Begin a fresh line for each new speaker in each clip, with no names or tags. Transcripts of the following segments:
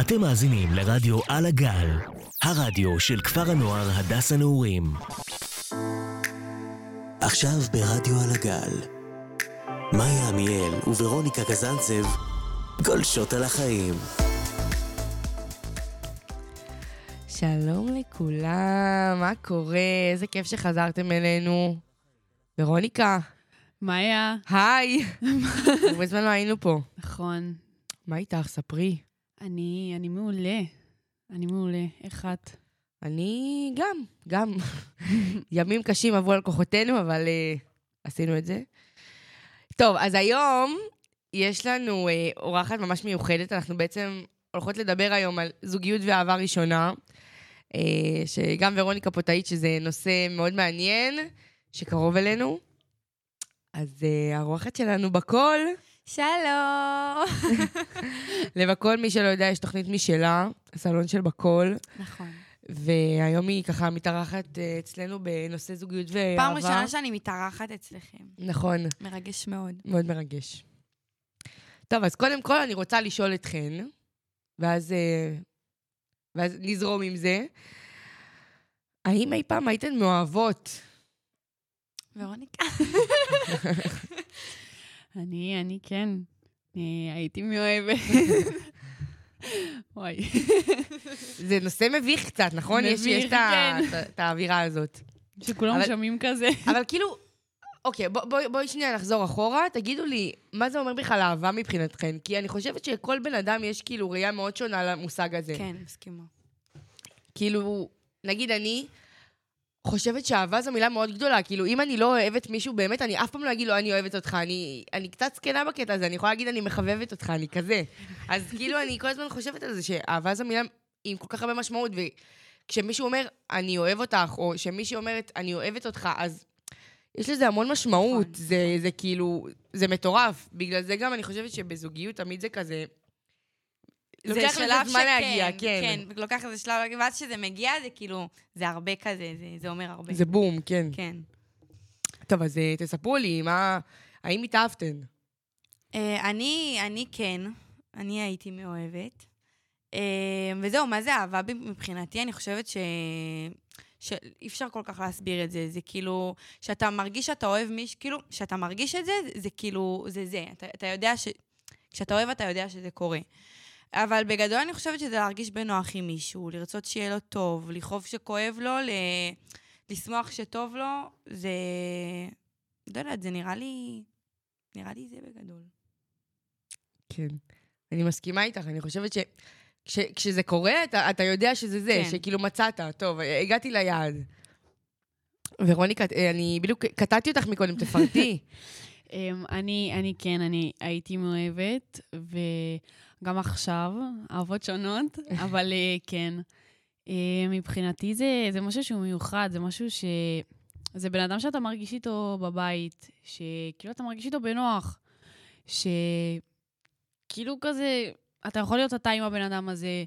אתם מאזינים לרדיו על הגל, הרדיו של כפר הנוער הדס הנעורים. עכשיו ברדיו על הגל, מאיה עמיאל וורוניקה קזנצב גולשות על החיים.
שלום לכולם, מה קורה? איזה כיף שחזרתם אלינו. ורוניקה,
מאיה.
היי. הרבה זמן לא היינו פה.
נכון.
מה איתך? ספרי.
אני, אני מעולה. אני מעולה. איך את?
אני גם, גם. ימים קשים עברו על כוחותינו, אבל uh, עשינו את זה. טוב, אז היום יש לנו uh, אורחת ממש מיוחדת. אנחנו בעצם הולכות לדבר היום על זוגיות ואהבה ראשונה, uh, שגם ורוניקה תעיד שזה נושא מאוד מעניין, שקרוב אלינו. אז uh, האורחת שלנו בקול,
שלום.
לבקול, מי שלא יודע, יש תוכנית משלה, הסלון של בקול.
נכון.
והיום היא ככה מתארחת אה, אצלנו בנושא זוגיות ואהבה.
פעם ראשונה שאני מתארחת אצלכם.
נכון,
מרגש מאוד.
מאוד מרגש. טוב, אז קודם כל אני רוצה לשאול אתכן, ואז, אה, ואז נזרום עם זה. האם אי פעם הייתן מאוהבות?
ורוניקה.
אני, אני כן. אני הייתי מאוהבת. וואי.
זה נושא מביך קצת, נכון? יש,
מביך,
יש
כן.
את- את האווירה הזאת.
שכולם
אבל-
שומעים כזה.
אבל כאילו, אוקיי, בוא, בוא, בואי שנייה נחזור אחורה. תגידו לי, מה זה אומר בכלל אהבה מבחינתכן? כי אני חושבת שכל בן אדם יש כאילו ראייה מאוד שונה למושג הזה.
כן, מסכימה.
כאילו, נגיד אני חושבת שאהבה זו מילה מאוד גדולה. כאילו, אם אני לא אוהבת מישהו באמת, אני אף פעם לא אגיד לו, אני אוהבת אותך. אני, אני קצת זקנה בקטע הזה, אני יכולה להגיד, אני מחבבת אותך, אני כזה. אז כאילו, אני כל הזמן חושבת על זה, שאהבה זו מילה עם כל כך הרבה משמעות, וכשמישהו אומר, אני אוהב אותך, או שמישהי אומרת, אני אוהבת אותך, אז יש לזה המון משמעות.
נכון,
זה, זה כאילו, זה מטורף. בגלל זה גם אני חושבת שבזוגיות תמיד זה כזה... לוקח לזה זמן להגיע, כן.
כן, לוקח לזה שלב להגיע, ואז כשזה מגיע, זה כאילו, זה הרבה כזה, זה, זה אומר הרבה.
זה בום, כן.
כן.
טוב, אז אה, תספרו לי, מה... האם התאהבתן?
אה, אני, אני כן, אני הייתי מאוהבת. אה, וזהו, מה זה אהבה מבחינתי? אני חושבת ש... שאי אפשר כל כך להסביר את זה. זה כאילו, שאתה מרגיש שאתה אוהב מישהו, כאילו, שאתה מרגיש את זה, זה כאילו, זה זה. אתה, אתה יודע ש... כשאתה אוהב, אתה יודע שזה קורה. אבל בגדול אני חושבת שזה להרגיש בנוח עם מישהו, לרצות שיהיה לו טוב, לכאוב שכואב לו, ל... לשמוח שטוב לו, זה... לא יודעת, זה נראה לי... נראה לי זה בגדול.
כן. אני מסכימה איתך, אני חושבת ש... כש, כשזה קורה, אתה, אתה יודע שזה זה,
כן.
שכאילו מצאת, טוב, הגעתי ליעד. ורוניקה, אה, אני בדיוק קטעתי אותך מקודם, תפרטי.
אמ, אני, אני כן, אני הייתי מאוהבת, וגם עכשיו, אהבות שונות, אבל אה, כן. אה, מבחינתי זה, זה משהו שהוא מיוחד, זה משהו ש... זה בן אדם שאתה מרגיש איתו בבית, שכאילו אתה מרגיש איתו בנוח, שכאילו כזה, אתה יכול להיות אתה עם הבן אדם הזה,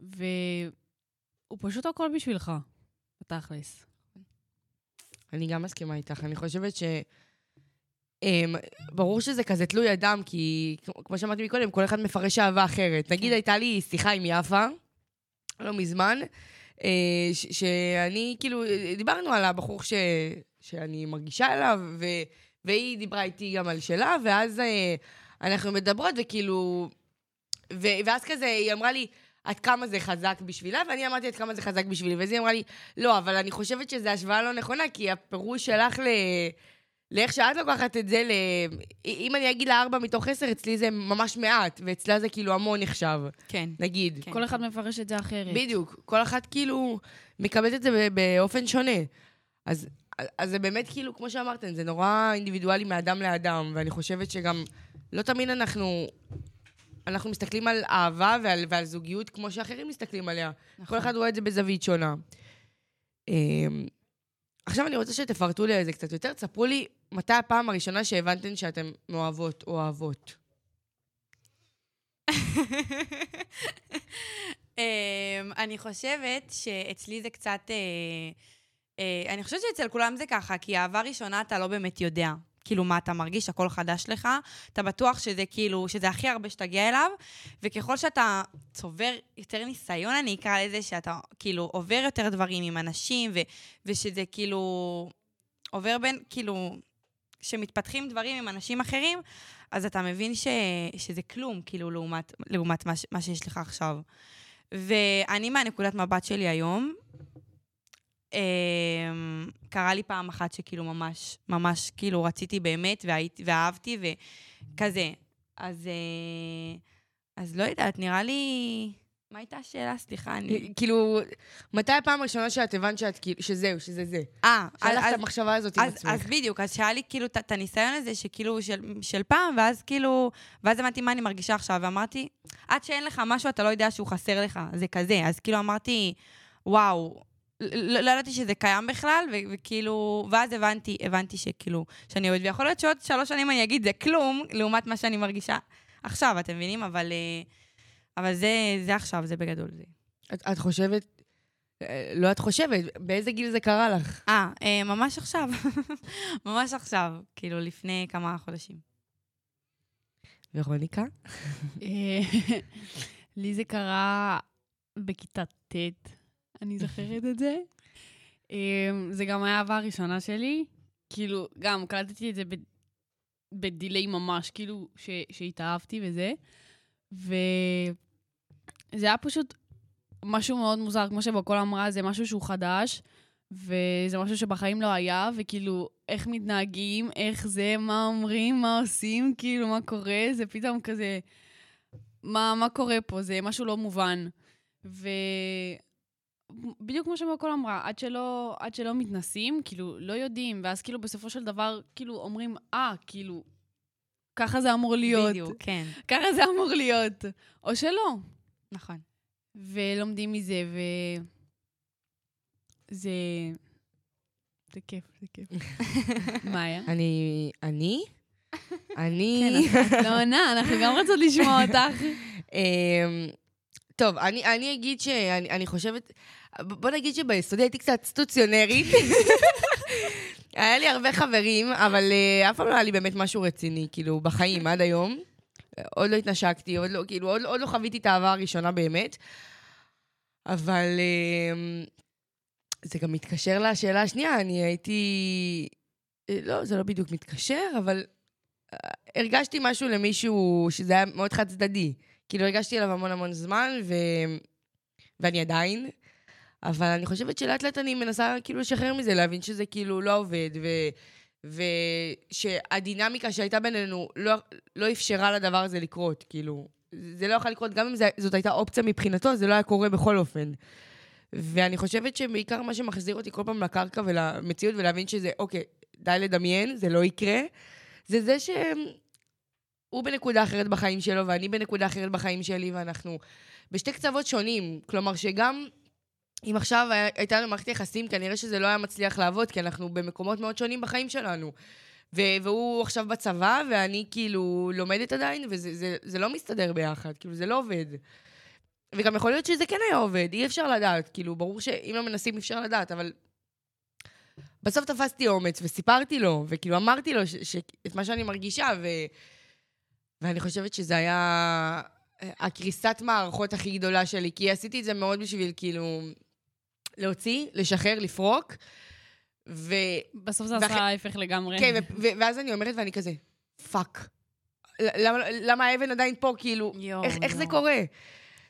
והוא פשוט הכל בשבילך, בתכלס.
אני גם מסכימה איתך, אני חושבת ש... Um, ברור שזה כזה תלוי אדם, כי כמו- שאמרתי מקודם, כל אחד מפרש אהבה אחרת. נגיד
כן.
הייתה לי שיחה עם יפה, לא מזמן, אה, ש- שאני, כאילו, דיברנו על הבחור ש- שאני מרגישה אליו, ו- והיא דיברה איתי גם על שלה, ואז אה, אנחנו מדברות, וכאילו... ו- ואז כזה, היא אמרה לי, עד כמה זה חזק בשבילה, ואני אמרתי עד כמה זה חזק בשבילי, ואז היא אמרה לי, לא, אבל אני חושבת שזו השוואה לא נכונה, כי הפירוש שלך ל... לאיך שאת לוקחת את זה, ל... אם אני אגיד לה ארבע מתוך עשר, אצלי זה ממש מעט, ואצלה זה כאילו המון נחשב,
כן.
נגיד.
כן.
כל אחד מפרש את זה אחרת.
בדיוק. כל אחת כאילו מקבלת את זה באופן שונה. אז, אז זה באמת כאילו, כמו שאמרתם, זה נורא אינדיבידואלי מאדם לאדם, ואני חושבת שגם לא תמיד אנחנו... אנחנו מסתכלים על אהבה ועל, ועל זוגיות כמו שאחרים מסתכלים עליה.
נכון.
כל אחד רואה את זה בזווית שונה. עכשיו אני רוצה שתפרטו לי על זה קצת יותר. תספרו לי מתי הפעם הראשונה שהבנתן שאתן מאוהבות או אוהבות.
אמ, אני חושבת שאצלי זה קצת... אה, אה, אני חושבת שאצל כולם זה ככה, כי אהבה ראשונה אתה לא באמת יודע. כאילו מה אתה מרגיש, הכל חדש לך, אתה בטוח שזה כאילו, שזה הכי הרבה שתגיע אליו, וככל שאתה צובר יותר ניסיון, אני אקרא לזה, שאתה כאילו עובר יותר דברים עם אנשים, ו, ושזה כאילו עובר בין, כאילו, שמתפתחים דברים עם אנשים אחרים, אז אתה מבין ש, שזה כלום, כאילו, לעומת, לעומת מה, מה שיש לך עכשיו. ואני מהנקודת מבט שלי היום, קרה לי פעם אחת שכאילו ממש, ממש כאילו רציתי באמת, והייתי, ואהבתי, וכזה. אז, אה, אז לא יודעת, נראה לי... מה הייתה השאלה? סליחה, אני...
כאילו, מתי הפעם הראשונה שאת הבנת שאת כאילו, שזהו, שזה זה?
אה, אז-
את המחשבה הזאת עם
אז,
עצמך.
אז בדיוק, אז שהיה לי כאילו את- את הניסיון הזה שכאילו של, של פעם, ואז כאילו, ואז הבנתי מה אני מרגישה עכשיו, ואמרתי, עד שאין לך משהו, אתה לא יודע שהוא חסר לך, זה כזה. אז כאילו אמרתי, וואו, לא, לא ידעתי שזה קיים בכלל, ו- וכאילו, ואז הבנתי, הבנתי שכאילו, שאני אוהבת, ויכול להיות שעוד שלוש שנים אני אגיד, זה כלום, לעומת מה שאני מרגישה עכשיו, אתם מבינים? אבל, אה, אבל זה, זה עכשיו, זה בגדול זה.
את, את חושבת, אה, לא את חושבת, באיזה גיל זה קרה לך?
אה, אה, ממש עכשיו. ממש עכשיו, כאילו, לפני כמה חודשים.
ורוניקה?
לי זה קרה בכיתה ט', אני זוכרת את זה. אה, זה גם היה האהבה הראשונה שלי. כאילו, גם קלטתי את זה בדיליי ממש, כאילו, שהתאהבתי וזה. וזה היה פשוט משהו מאוד מוזר, כמו שבקול אמרה, זה משהו שהוא חדש, וזה משהו שבחיים לא היה, וכאילו, איך מתנהגים, איך זה, מה אומרים, מה עושים, כאילו, מה קורה, זה פתאום כזה... מה, מה קורה פה? זה משהו לא מובן. ו... בדיוק כמו שבקול אמרה, עד שלא, עד שלא מתנסים, כאילו, לא יודעים, ואז כאילו בסופו של דבר, כאילו, אומרים, אה, כאילו, ככה זה אמור להיות.
בדיוק, כן,
ככה זה אמור להיות. או שלא.
נכון.
ולומדים מזה, ו... זה... זה כיף, זה כיף. מה היה?
אני... אני? אני...
כן, את לא עונה, אנחנו גם רוצות לשמוע אותך.
טוב, אני, אני אגיד שאני אני חושבת... בוא נגיד שביסודי הייתי קצת סטוציונרית. היה לי הרבה חברים, אבל uh, אף פעם לא היה לי באמת משהו רציני, כאילו, בחיים, עד היום. עוד לא התנשקתי, עוד לא, כאילו, עוד, עוד לא חוויתי את האהבה הראשונה באמת. אבל uh, זה גם מתקשר לשאלה השנייה, אני הייתי... אה, לא, זה לא בדיוק מתקשר, אבל אה, הרגשתי משהו למישהו שזה היה מאוד חד צדדי. כאילו, הרגשתי עליו המון המון זמן, ו... ואני עדיין. אבל אני חושבת שלאט לאט אני מנסה כאילו לשחרר מזה, להבין שזה כאילו לא עובד, ו... ושהדינמיקה שהייתה בינינו לא, לא אפשרה לדבר הזה לקרות, כאילו. זה לא יכול לקרות, גם אם זה, זאת הייתה אופציה מבחינתו, זה לא היה קורה בכל אופן. ואני חושבת שבעיקר מה שמחזיר אותי כל פעם לקרקע ולמציאות, ולהבין שזה, אוקיי, די לדמיין, זה לא יקרה, זה זה שהוא בנקודה אחרת בחיים שלו, ואני בנקודה אחרת בחיים שלי, ואנחנו בשתי קצוות שונים. כלומר, שגם אם עכשיו הייתה לנו מערכת יחסים, כנראה שזה לא היה מצליח לעבוד, כי אנחנו במקומות מאוד שונים בחיים שלנו. ו- והוא עכשיו בצבא, ואני כאילו לומדת עדיין, וזה זה, זה לא מסתדר ביחד, כאילו, זה לא עובד. וגם יכול להיות שזה כן היה עובד, אי אפשר לדעת, כאילו, ברור שאם לא מנסים אי אפשר לדעת, אבל... בסוף תפסתי אומץ וסיפרתי לו, וכאילו אמרתי לו ש- ש- את מה שאני מרגישה, ו... ואני חושבת שזה היה אה, הקריסת מערכות הכי גדולה שלי, כי עשיתי את זה מאוד בשביל כאילו להוציא, לשחרר, לפרוק, ו...
בסוף זה
ואחרי-
עשה ההפך לגמרי.
כן, ו- ו- ואז אני אומרת ואני כזה, fuck. למה, למה האבן עדיין פה, כאילו,
יואו,
איך, איך זה. קורה?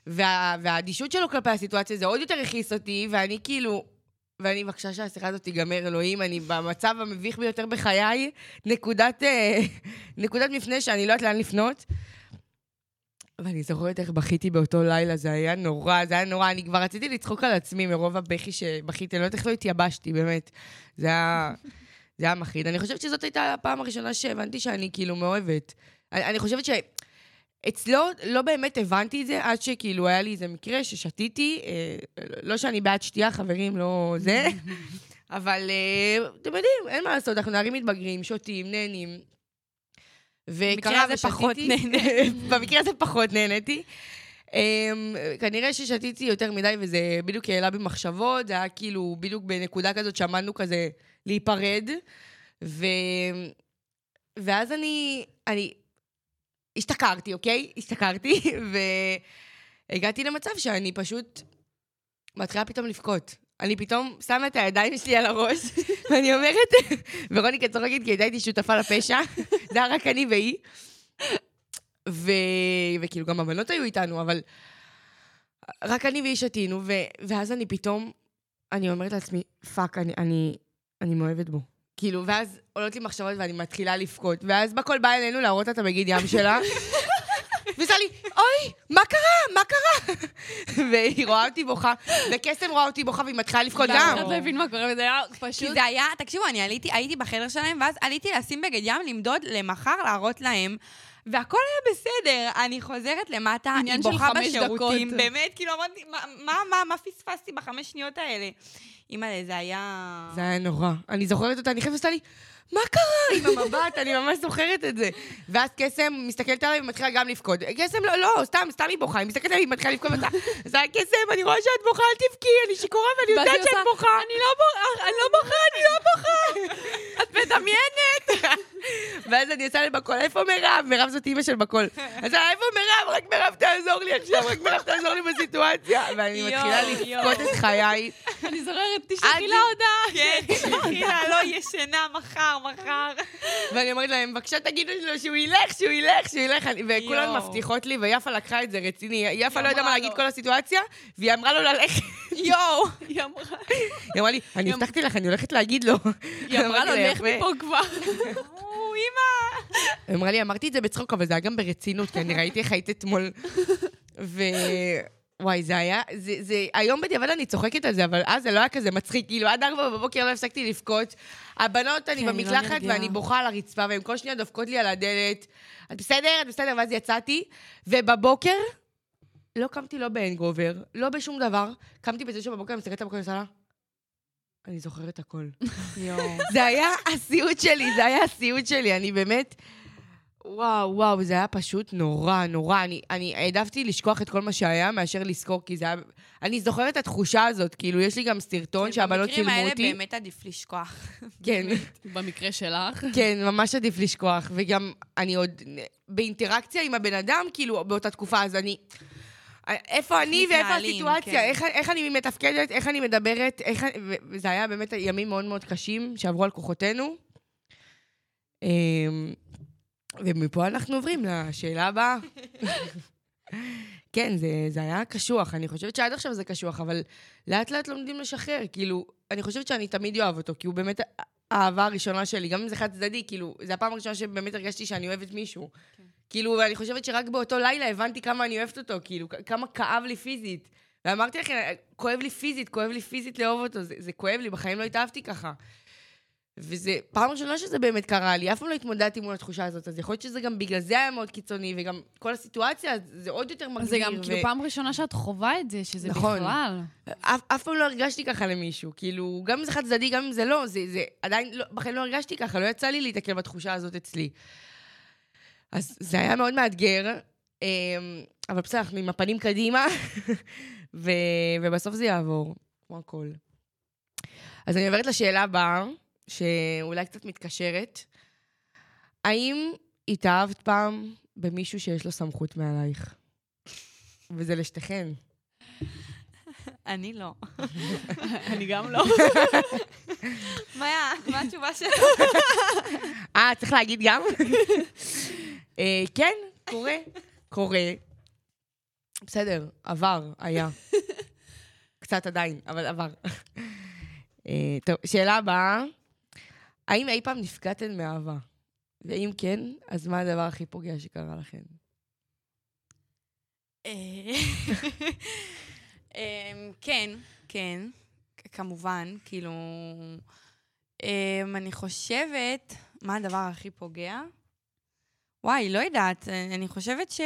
וה, והאדישות שלו כלפי הסיטואציה, זה עוד יותר הכעיס אותי, ואני כאילו... ואני, בבקשה שהשיחה הזאת תיגמר, אלוהים, אני במצב המביך ביותר בחיי, נקודת, אה, נקודת מפנה שאני לא יודעת לאן לפנות. ואני זוכרת איך בכיתי באותו לילה, זה היה נורא, זה היה נורא. אני כבר רציתי לצחוק על עצמי מרוב הבכי שבכיתי, אני לא יודעת איך לא התייבשתי, באמת. זה היה, זה היה מחריד. אני חושבת שזאת הייתה הפעם הראשונה שהבנתי שאני כאילו מאוהבת. אני, אני חושבת שאצלו לא באמת הבנתי את זה עד שכאילו היה לי איזה מקרה ששתיתי, אה, לא שאני בעד שתייה, חברים, לא זה, אבל אה, אתם יודעים, אין מה לעשות, אנחנו נערים מתבגרים, שותים, נהנים.
הזה
ושתיתי-. במקרה הזה פחות נהניתי. Um, כנראה ששתיתי יותר מדי, וזה בדיוק העלה בי מחשבות, זה היה כאילו בדיוק בנקודה כזאת שעמדנו כזה להיפרד, ו... ואז אני, אני השתכרתי, אוקיי? השתכרתי, והגעתי למצב שאני פשוט מתחילה פתאום לבכות. אני פתאום שמה את הידיים שלי על הראש, ואני אומרת, ורוניקה צוחקת כי הייתה איתי שותפה לפשע, זה היה רק אני והיא. ו... וכאילו גם הבנות היו איתנו, אבל רק אני והיא שתינו, ו... ואז אני פתאום, אני אומרת לעצמי, fuck, אני, אני, אני מאוהבת בו. כאילו, ואז עולות לי מחשבות ואני מתחילה לבכות, ואז בקול באה אלינו להראות לה את הבגד ים שלה. ועושה לי, אוי, מה קרה? מה קרה? והיא רואה אותי בוכה, וקסם רואה אותי בוכה והיא מתחילה לבכות גם.
אחד לא הבין מה קורה, וזה היה
כי
פשוט...
זה היה, תקשיבו, אני עליתי, הייתי בחדר שלהם, ואז עליתי לשים בגד ים, למדוד למחר, להראות להם. והכל היה בסדר, אני חוזרת למטה,
שקל
בוכה בשירותים. באמת, כאילו אמרתי, מה, מה, מה, מה פספסתי בחמש שניות האלה? אימא'לה, זה היה...
זה היה נורא. אני זוכרת אותה, אני חייבת לי, מה קרה? עם המבט, אני ממש זוכרת את זה. ואז קסם מסתכלת עליי ומתחילה גם לבכות. קסם, לא, לא, סתם, סתם היא בוכה. היא מסתכלת עליי, היא מתחילה לבכות ואתה... אז אני, קסם, אני רואה שאת בוכה, אל תבכי, אני שיכורה ואני יודעת שאת בוכה.
אני לא בוכה, אני לא בוכה, אני לא בוכה.
את מדמיינת! ואז אני עושה לבקול, איפה מירב? מירב זאת אימא של בקול. אז איפה מירב? רק מירב תעזור לי עכשיו, רק מירב תעזור לי בסיטואציה. ואני מתחילה. לבכות את חיי.
אני זוכרת, תשלחי לה הודעה.
כן, תחילה, לא ישנה, מחר, מחר.
ואני אומרת להם, בבקשה תגידו לו שהוא ילך, שהוא ילך, שהוא ילך. וכולן. מבטיחות לי, ויפה לקחה את זה רציני. יפה לא ידעה מה להגיד. כל הסיטואציה, והיא אמרה לו ללכת.
יואו.
היא אמרה,
היא אמרה לי, אני הבטחתי לך, אני הולכת להגיד לו.
היא אמרה לו, לך. מפה כבר.
אימא.
היא אמרה לי, אמרתי את זה בצחוק, אבל זה היה גם ברצינות, כי אני ראיתי איך היית אתמול. וואי, זה היה, זה, זה, היום בדיעבד אני צוחקת על זה, אבל אז זה לא היה כזה מצחיק, כאילו עד ארבע בבוקר לא הפסקתי לבכות. הבנות, אני
כן, לא
במקלחת
נרגעה.
ואני בוכה על הרצפה, והן כל שניה דופקות לי על הדלת. את בסדר? את בסדר? ואז יצאתי, ובבוקר לא קמתי לא בהנגובר, לא בשום דבר. קמתי בתשע בבוקר, אני מסתכלת על הבוקר וסלה, אני זוכרת הכל. זה היה הסיוט שלי, זה היה הסיוט שלי, אני באמת... וואו, וואו, זה היה פשוט נורא, נורא. אני, אני העדפתי לשכוח את כל מה שהיה מאשר לזכור, כי זה היה... אני זוכרת את התחושה הזאת, כאילו, יש לי גם סרטון שהבנות צילמו
במקרים
אותי.
האלה באמת עדיף לשכוח.
כן,
במקרה שלך.
כן, ממש עדיף לשכוח. וגם, אני עוד באינטראקציה עם הבן אדם, כאילו, באותה תקופה, אז אני... איפה אני ואיפה הסיטואציה,
כן.
איך, איך אני מתפקדת, איך אני מדברת, איך, וזה היה באמת ימים מאוד מאוד קשים שעברו על כוחותינו. ומפה אנחנו עוברים לשאלה הבאה. כן, זה, זה היה קשוח. אני חושבת שעד עכשיו זה קשוח, אבל לאט לאט לומדים לשחרר. כאילו, אני חושבת שאני תמיד אוהב אותו, כי הוא באמת האהבה הראשונה שלי, גם אם זה חד צדדי, כאילו, זו הפעם הראשונה שבאמת הרגשתי שאני אוהבת מישהו. כן. כאילו, אני חושבת שרק באותו לילה הבנתי כמה אני אוהבת אותו, כאילו, כמה כאב לי פיזית. ואמרתי לכם, כואב לי פיזית, כואב לי פיזית לאהוב אותו, זה, זה כואב לי, בחיים לא התאהבתי ככה. וזה פעם ראשונה שזה באמת קרה לי, אף פעם לא התמודדתי מול התחושה הזאת, אז יכול להיות שזה גם בגלל זה היה מאוד קיצוני, וגם כל הסיטואציה, זה עוד יותר מגביר.
זה גם
ו-
כאילו פעם ראשונה שאת חווה את זה, שזה
נכון.
בכלל.
אף, אף פעם לא הרגשתי ככה למישהו. כאילו, גם אם זה חד צדדי, גם אם זה לא, זה, זה עדיין, לא, בחיים לא הרגשתי ככה, לא יצא לי להתקל בתחושה הזאת אצלי. אז זה היה מאוד מאתגר, אמ, אבל בסדר, אנחנו עם הפנים קדימה, ו, ובסוף זה יעבור, כמו הכל. אז אני עוברת לשאלה הבאה, שאולי קצת מתקשרת. האם התאהבת פעם במישהו שיש לו סמכות מעלייך? וזה לשתיכן.
אני לא.
אני גם לא.
מה התשובה שלך?
אה, צריך להגיד גם? אה, כן, קורה. קורה. בסדר, עבר, היה. קצת עדיין, אבל עבר. אה, טוב, שאלה הבאה. האם אי פעם נפגעתן מאהבה? ואם כן, אז מה הדבר הכי פוגע שקרה לכן?
אה, אמ, כן, כן, כמובן, כאילו... אמ, אני חושבת, מה הדבר הכי פוגע? וואי, לא יודעת, אה, אני חושבת ש...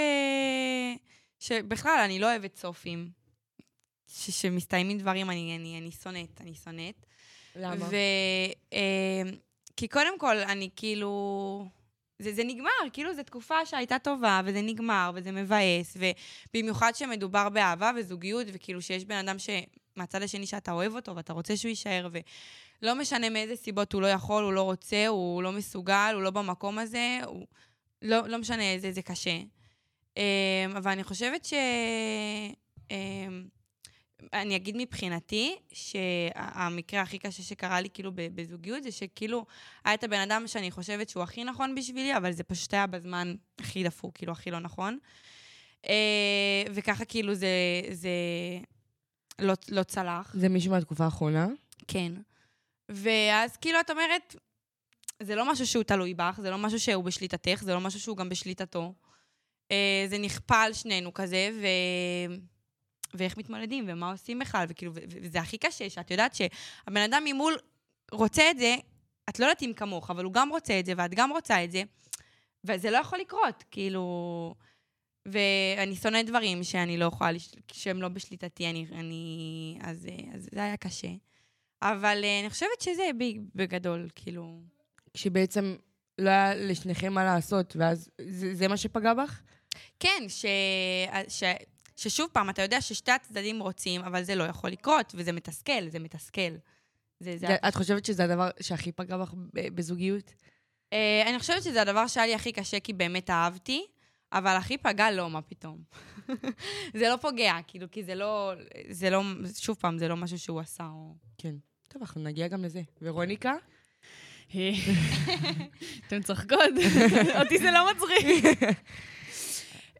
שבכלל, אני לא אוהבת סופים. ש- שמסתיימים דברים, אני, אני, אני שונאת, אני שונאת.
למה?
ו... אמ, כי קודם כל, אני כאילו... זה, זה נגמר, כאילו זו תקופה שהייתה טובה, וזה נגמר, וזה מבאס, ובמיוחד שמדובר באהבה וזוגיות, וכאילו שיש בן אדם מהצד השני שאתה אוהב אותו ואתה רוצה שהוא יישאר, ולא משנה מאיזה סיבות הוא לא יכול, הוא לא רוצה, הוא לא מסוגל, הוא לא במקום הזה, הוא... לא, לא משנה איזה, זה קשה. אמ, אבל אני חושבת ש... אני אגיד מבחינתי, שהמקרה הכי קשה שקרה לי כאילו בזוגיות, זה שכאילו היה את הבן אדם שאני חושבת שהוא הכי נכון בשבילי, אבל זה פשוט היה בזמן הכי דפוק, כאילו הכי לא נכון. אה, וככה כאילו זה, זה לא, לא צלח.
זה מישהו מהתקופה האחרונה?
כן. ואז כאילו את אומרת, זה לא משהו שהוא תלוי בך, זה לא משהו שהוא בשליטתך, זה לא משהו שהוא גם בשליטתו. אה, זה נכפה על שנינו כזה, ו... ואיך מתמודדים, ומה עושים בכלל, וכאילו, וזה הכי קשה, שאת יודעת שהבן אדם ממול רוצה את זה, את לא יודעת אם כמוך, אבל הוא גם רוצה את זה, ואת גם רוצה את זה, וזה לא יכול לקרות, כאילו... ואני שונאת דברים שאני לא יכולה, לש... שהם לא בשליטתי, אני... אני אז, אז זה היה קשה. אבל אה, אני חושבת שזה בגדול, כאילו...
כשבעצם לא היה לשניכם מה לעשות, ואז זה, זה מה שפגע בך?
כן, ש... ש... ששוב פעם, אתה יודע ששתי הצדדים רוצים, אבל זה לא יכול לקרות, וזה מתסכל, זה מתסכל.
זה, זה... את חושבת שזה הדבר שהכי פגע בך בזוגיות?
Uh, אני חושבת שזה הדבר שהיה לי הכי קשה, כי באמת אהבתי, אבל הכי פגע, לא, מה פתאום. זה לא פוגע, כאילו, כי זה לא, זה לא, שוב פעם, זה לא משהו שהוא עשה, או...
כן. טוב, אנחנו נגיע גם לזה. ורוניקה?
אתם צוחקות? אותי זה לא מצחיק.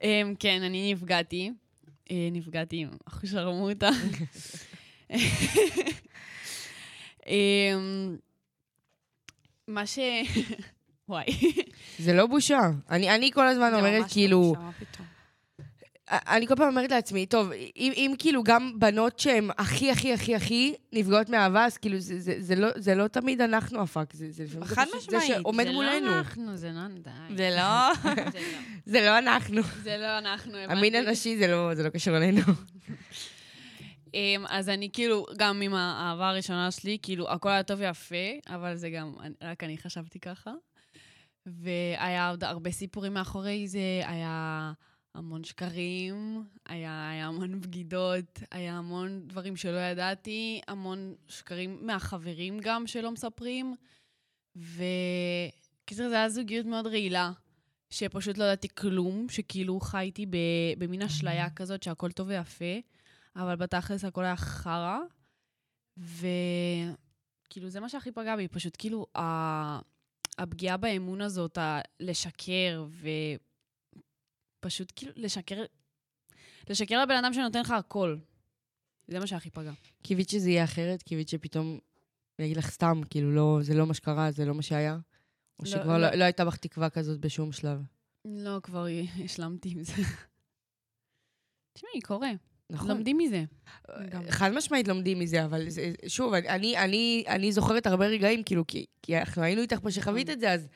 אמ, כן, אני נפגעתי. אה, נפגעתי עם אחושרמוטה. אמ, מה ש... וואי.
זה לא בושה. אני, אני כל הזמן אומרת, כאילו... זה ממש לא בושה, מה פתאום. אני כל פעם אומרת לעצמי, טוב, אם, אם כאילו גם בנות שהן הכי, הכי, הכי, הכי נפגעות מאהבה, אז כאילו זה, זה, זה, לא, זה לא תמיד אנחנו הפאק, זה, זה
חד משמעית.
זה שעומד
זה
מולנו.
זה לא אנחנו, זה לא... די.
זה לא...
זה לא אנחנו.
זה לא אנחנו, הבנתי.
המין הנשי זה לא, זה לא קשור אלינו.
אמ, אז אני כאילו, גם עם האהבה הראשונה שלי, כאילו, הכל היה טוב ויפה, אבל זה גם, רק אני חשבתי ככה. והיה עוד הרבה סיפורים מאחורי זה, היה... המון שקרים, היה, היה המון בגידות, היה המון דברים שלא ידעתי, המון שקרים מהחברים גם שלא מספרים. וקיצר, זו הייתה זוגיות מאוד רעילה, שפשוט לא ידעתי כלום, שכאילו חייתי במין אשליה כזאת שהכל טוב ויפה, אבל בתכלס הכל היה חרא. וכאילו, זה מה שהכי פגע בי, פשוט כאילו, הפגיעה באמון הזאת, לשקר, ו... פשוט כאילו לשקר, לשקר לבן אדם שנותן לך הכל. זה מה שהכי פגע.
קיווית שזה יהיה אחרת? קיווית שפתאום, אני אגיד לך סתם, כאילו, לא, זה לא מה שקרה, זה לא מה שהיה? או לא, שכבר לא, לא, לא הייתה בך תקווה כזאת בשום שלב?
לא, כבר השלמתי עם זה. תשמעי, קורה.
נכון.
לומדים מזה.
חד משמעית לומדים מזה, אבל זה, שוב, אני, אני, אני זוכרת הרבה רגעים, כאילו, כי, כי אנחנו היינו איתך פה שחווית נכון. את זה, אז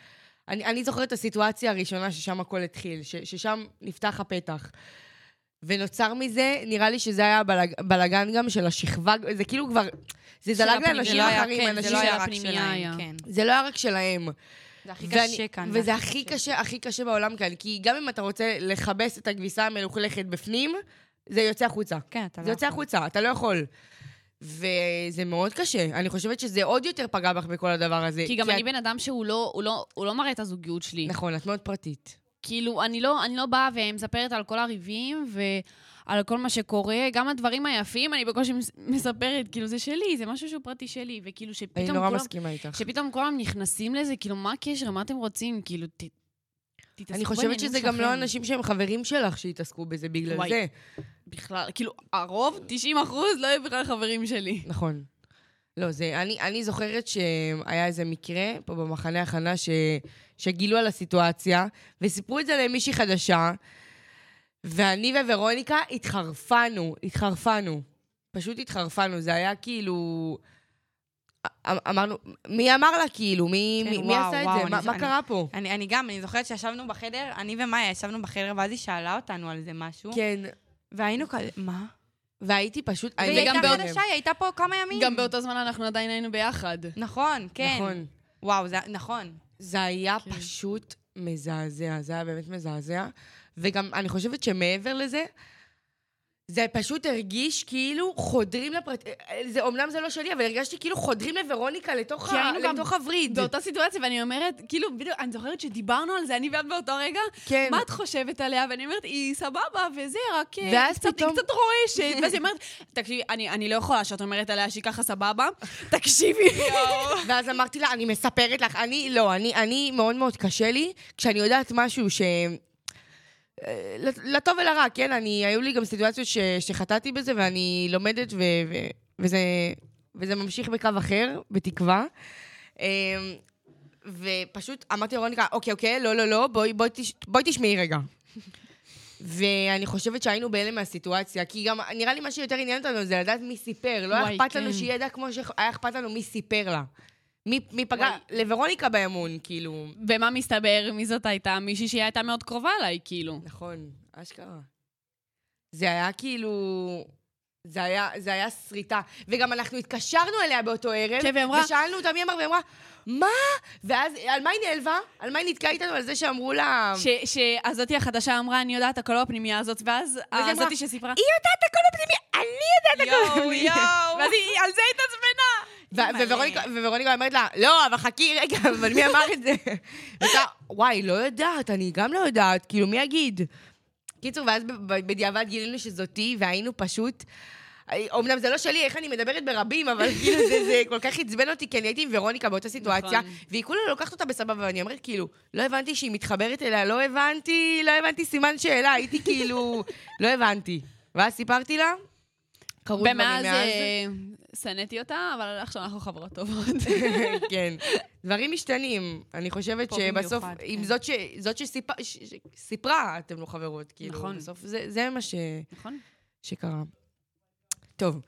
אני, אני זוכרת את הסיטואציה הראשונה ששם הכל התחיל, ש, ששם נפתח הפתח. ונוצר מזה, נראה לי שזה היה בלג, בלגן גם של השכבה, זה כאילו כבר, זה זלג לאנשים אחרים,
כן,
אנשים
זה לא היה רק שלהם, כן.
זה לא היה רק שלהם.
זה הכי ואני, קשה כאן.
וזה הכי קשה. קשה, הכי קשה בעולם כאן, כי גם אם אתה רוצה לכבס את הכביסה המלוכלכת בפנים, זה יוצא החוצה.
כן, אתה
לא יכול. זה יוצא החוצה, אתה לא יכול. וזה מאוד קשה. אני חושבת שזה עוד יותר פגע בך בכל הדבר הזה.
כי גם כי אני את... בן אדם שהוא לא, הוא לא, הוא לא מראה את הזוגיות שלי.
נכון, את מאוד פרטית.
כאילו, אני לא, אני לא באה ומספרת על כל הריבים ועל כל מה שקורה, גם הדברים היפים, אני בקושי מספרת, כאילו, זה שלי, זה משהו שהוא פרטי שלי, וכאילו שפתאום...
אני נורא מסכימה איתך.
שפתאום כולם נכנסים לזה, כאילו, מה הקשר, מה אתם רוצים? כאילו, ת,
אני חושבת שזה גם לא אנשים שהם חברים שלך שהתעסקו בזה בגלל וואי, זה.
בכלל, כאילו, הרוב, 90 אחוז, לא היו בכלל חברים שלי.
נכון. לא, זה, אני, אני זוכרת שהיה איזה מקרה פה במחנה הכנה ש, שגילו על הסיטואציה, וסיפרו את זה למישהי חדשה, ואני וורוניקה התחרפנו, התחרפנו. פשוט התחרפנו, זה היה כאילו... אמ, אמרנו, מי אמר לה כאילו? מי, כן, מי, וואו, מי עשה וואו, את זה? מה, אני, מה קרה פה?
אני, אני גם, אני זוכרת שישבנו בחדר, אני ומאיה ישבנו בחדר, ואז היא שאלה אותנו על זה משהו.
כן.
והיינו כזה, מה?
והייתי פשוט...
והיא הייתה חדשה, היא הייתה פה כמה ימים.
גם באותו זמן אנחנו עדיין היינו ביחד.
נכון, כן. נכון. וואו, זה, נכון.
זה היה כן. פשוט מזעזע, זה היה באמת מזעזע. וגם, אני חושבת שמעבר לזה, זה פשוט הרגיש כאילו חודרים לפרט... זה, אומנם זה לא שלי, אבל הרגשתי כאילו חודרים לוורוניקה לתוך,
כי
ה...
היינו גם
לתוך הווריד.
באותה סיטואציה, ואני אומרת, כאילו, בדיוק, אני זוכרת שדיברנו על זה, אני ואת באותו רגע,
כן.
מה את חושבת עליה? ואני אומרת, היא סבבה, וזה, רק אה,
ואז
קצת,
פתאום-
היא קצת רועשת. ואז היא אומרת, תקשיבי, אני, אני לא יכולה שאת אומרת עליה שהיא ככה סבבה, תקשיבי.
ואז אמרתי לה, אני מספרת לך, אני, לא, אני, אני מאוד מאוד קשה לי, כשאני יודעת משהו ש... אה, לטוב ולרע, כן? אני, היו לי גם סיטואציות ש, שחטאתי בזה, ואני לומדת, ו, ו, וזה, וזה ממשיך בקו אחר, בתקווה. אה, ופשוט אמרתי לרוניקה, אוקיי, אוקיי, לא, לא, לא, בואי, בואי, תש, בואי תשמעי רגע. ואני חושבת שהיינו בהלם מהסיטואציה, כי גם נראה לי מה שיותר עניין אותנו זה לדעת מי סיפר. לא היה
וואי,
אכפת לנו
כן.
שהיא ידעה כמו שהיה אכפת לנו מי סיפר לה. מי, מי פגע, לוורוניקה באמון, כאילו.
ומה מסתבר? מי זאת הייתה? מישהי שהיא הייתה מאוד קרובה אליי, כאילו.
נכון, אשכרה. זה היה כאילו... זה היה, זה היה שריטה. וגם אנחנו התקשרנו אליה באותו ערב,
כן, והיא אמרה-
ושאלנו אותה מי אמר, והיא אמרה, מה? ואז, על מה היא נעלבה? על מה היא נתקעה איתנו? על זה שאמרו לה...
שהזאתי החדשה אמרה, אני יודעת הכל בפנימייה הזאת, ואז הזאתי שסיפרה,
היא יודעת הכל בפנימי, אני יודעת הכל
יואו,
בפנימי.
יואו, ואז היא על זה התעצבנה.
וורוניקה- אומרת לה, לא, אבל חכי רגע, אבל מי אמר את זה? וואי, לא יודעת, אני גם לא יודעת, כאילו, מי יגיד? קיצור, ואז בדיעבד גילינו שזאתי, והיינו פשוט... אומנם זה לא שלי, איך אני מדברת ברבים, אבל כאילו זה, זה כל כך עצבן אותי, כי אני הייתי עם ורוניקה באותה סיטואציה,
נכון.
והיא כולה לוקחת אותה בסבבה, ואני אומרת, כאילו, לא הבנתי שהיא מתחברת אליה, לא הבנתי, לא הבנתי סימן שאלה, הייתי כאילו, לא הבנתי. ואז סיפרתי לה, קרו דברים
ומאז
מאז.
אה, שנאתי אותה, אבל עכשיו אנחנו חברות טובות.
כן. דברים משתנים. אני חושבת שבסוף, אם
כן.
זאת, ש... שסיפרה, אתם לא חברות, כאילו.
נכון.
בסוף זה, זה מה ש...
נכון?
שקרה. טוב,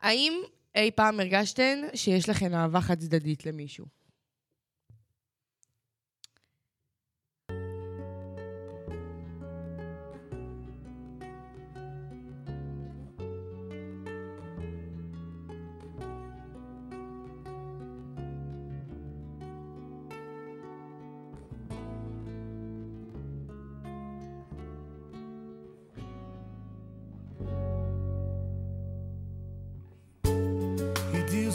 האם אי פעם הרגשתן שיש לכן אהבה חד צדדית למישהו?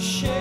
share.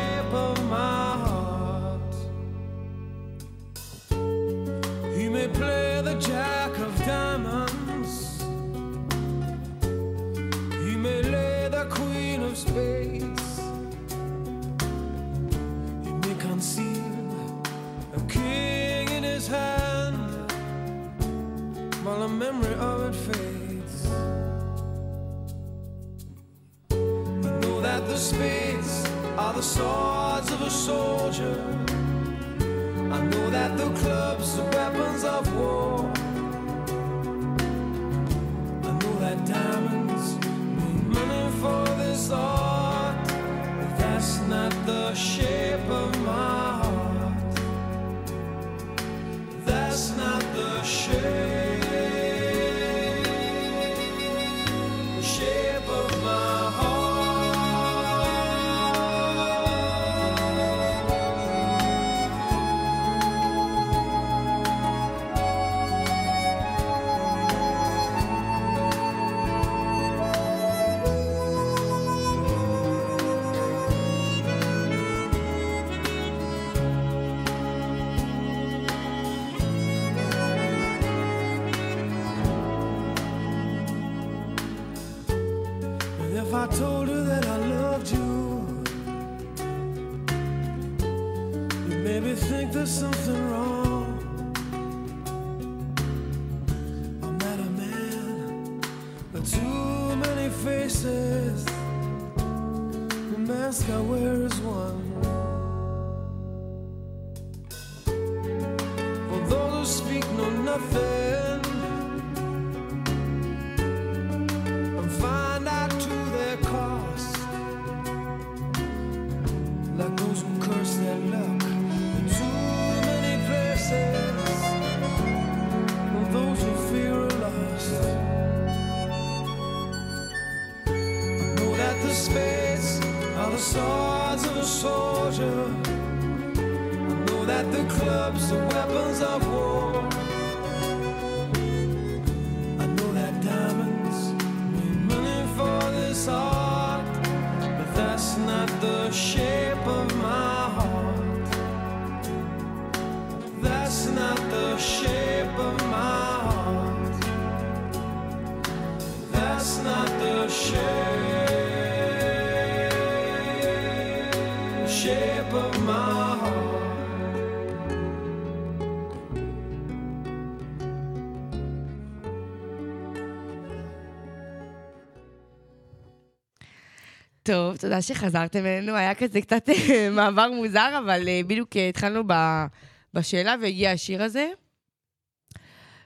טוב, תודה שחזרתם אלינו. היה כזה קצת אה, מעבר מוזר, אבל אה, בדיוק אה, התחלנו ב- בשאלה והגיע השיר הזה.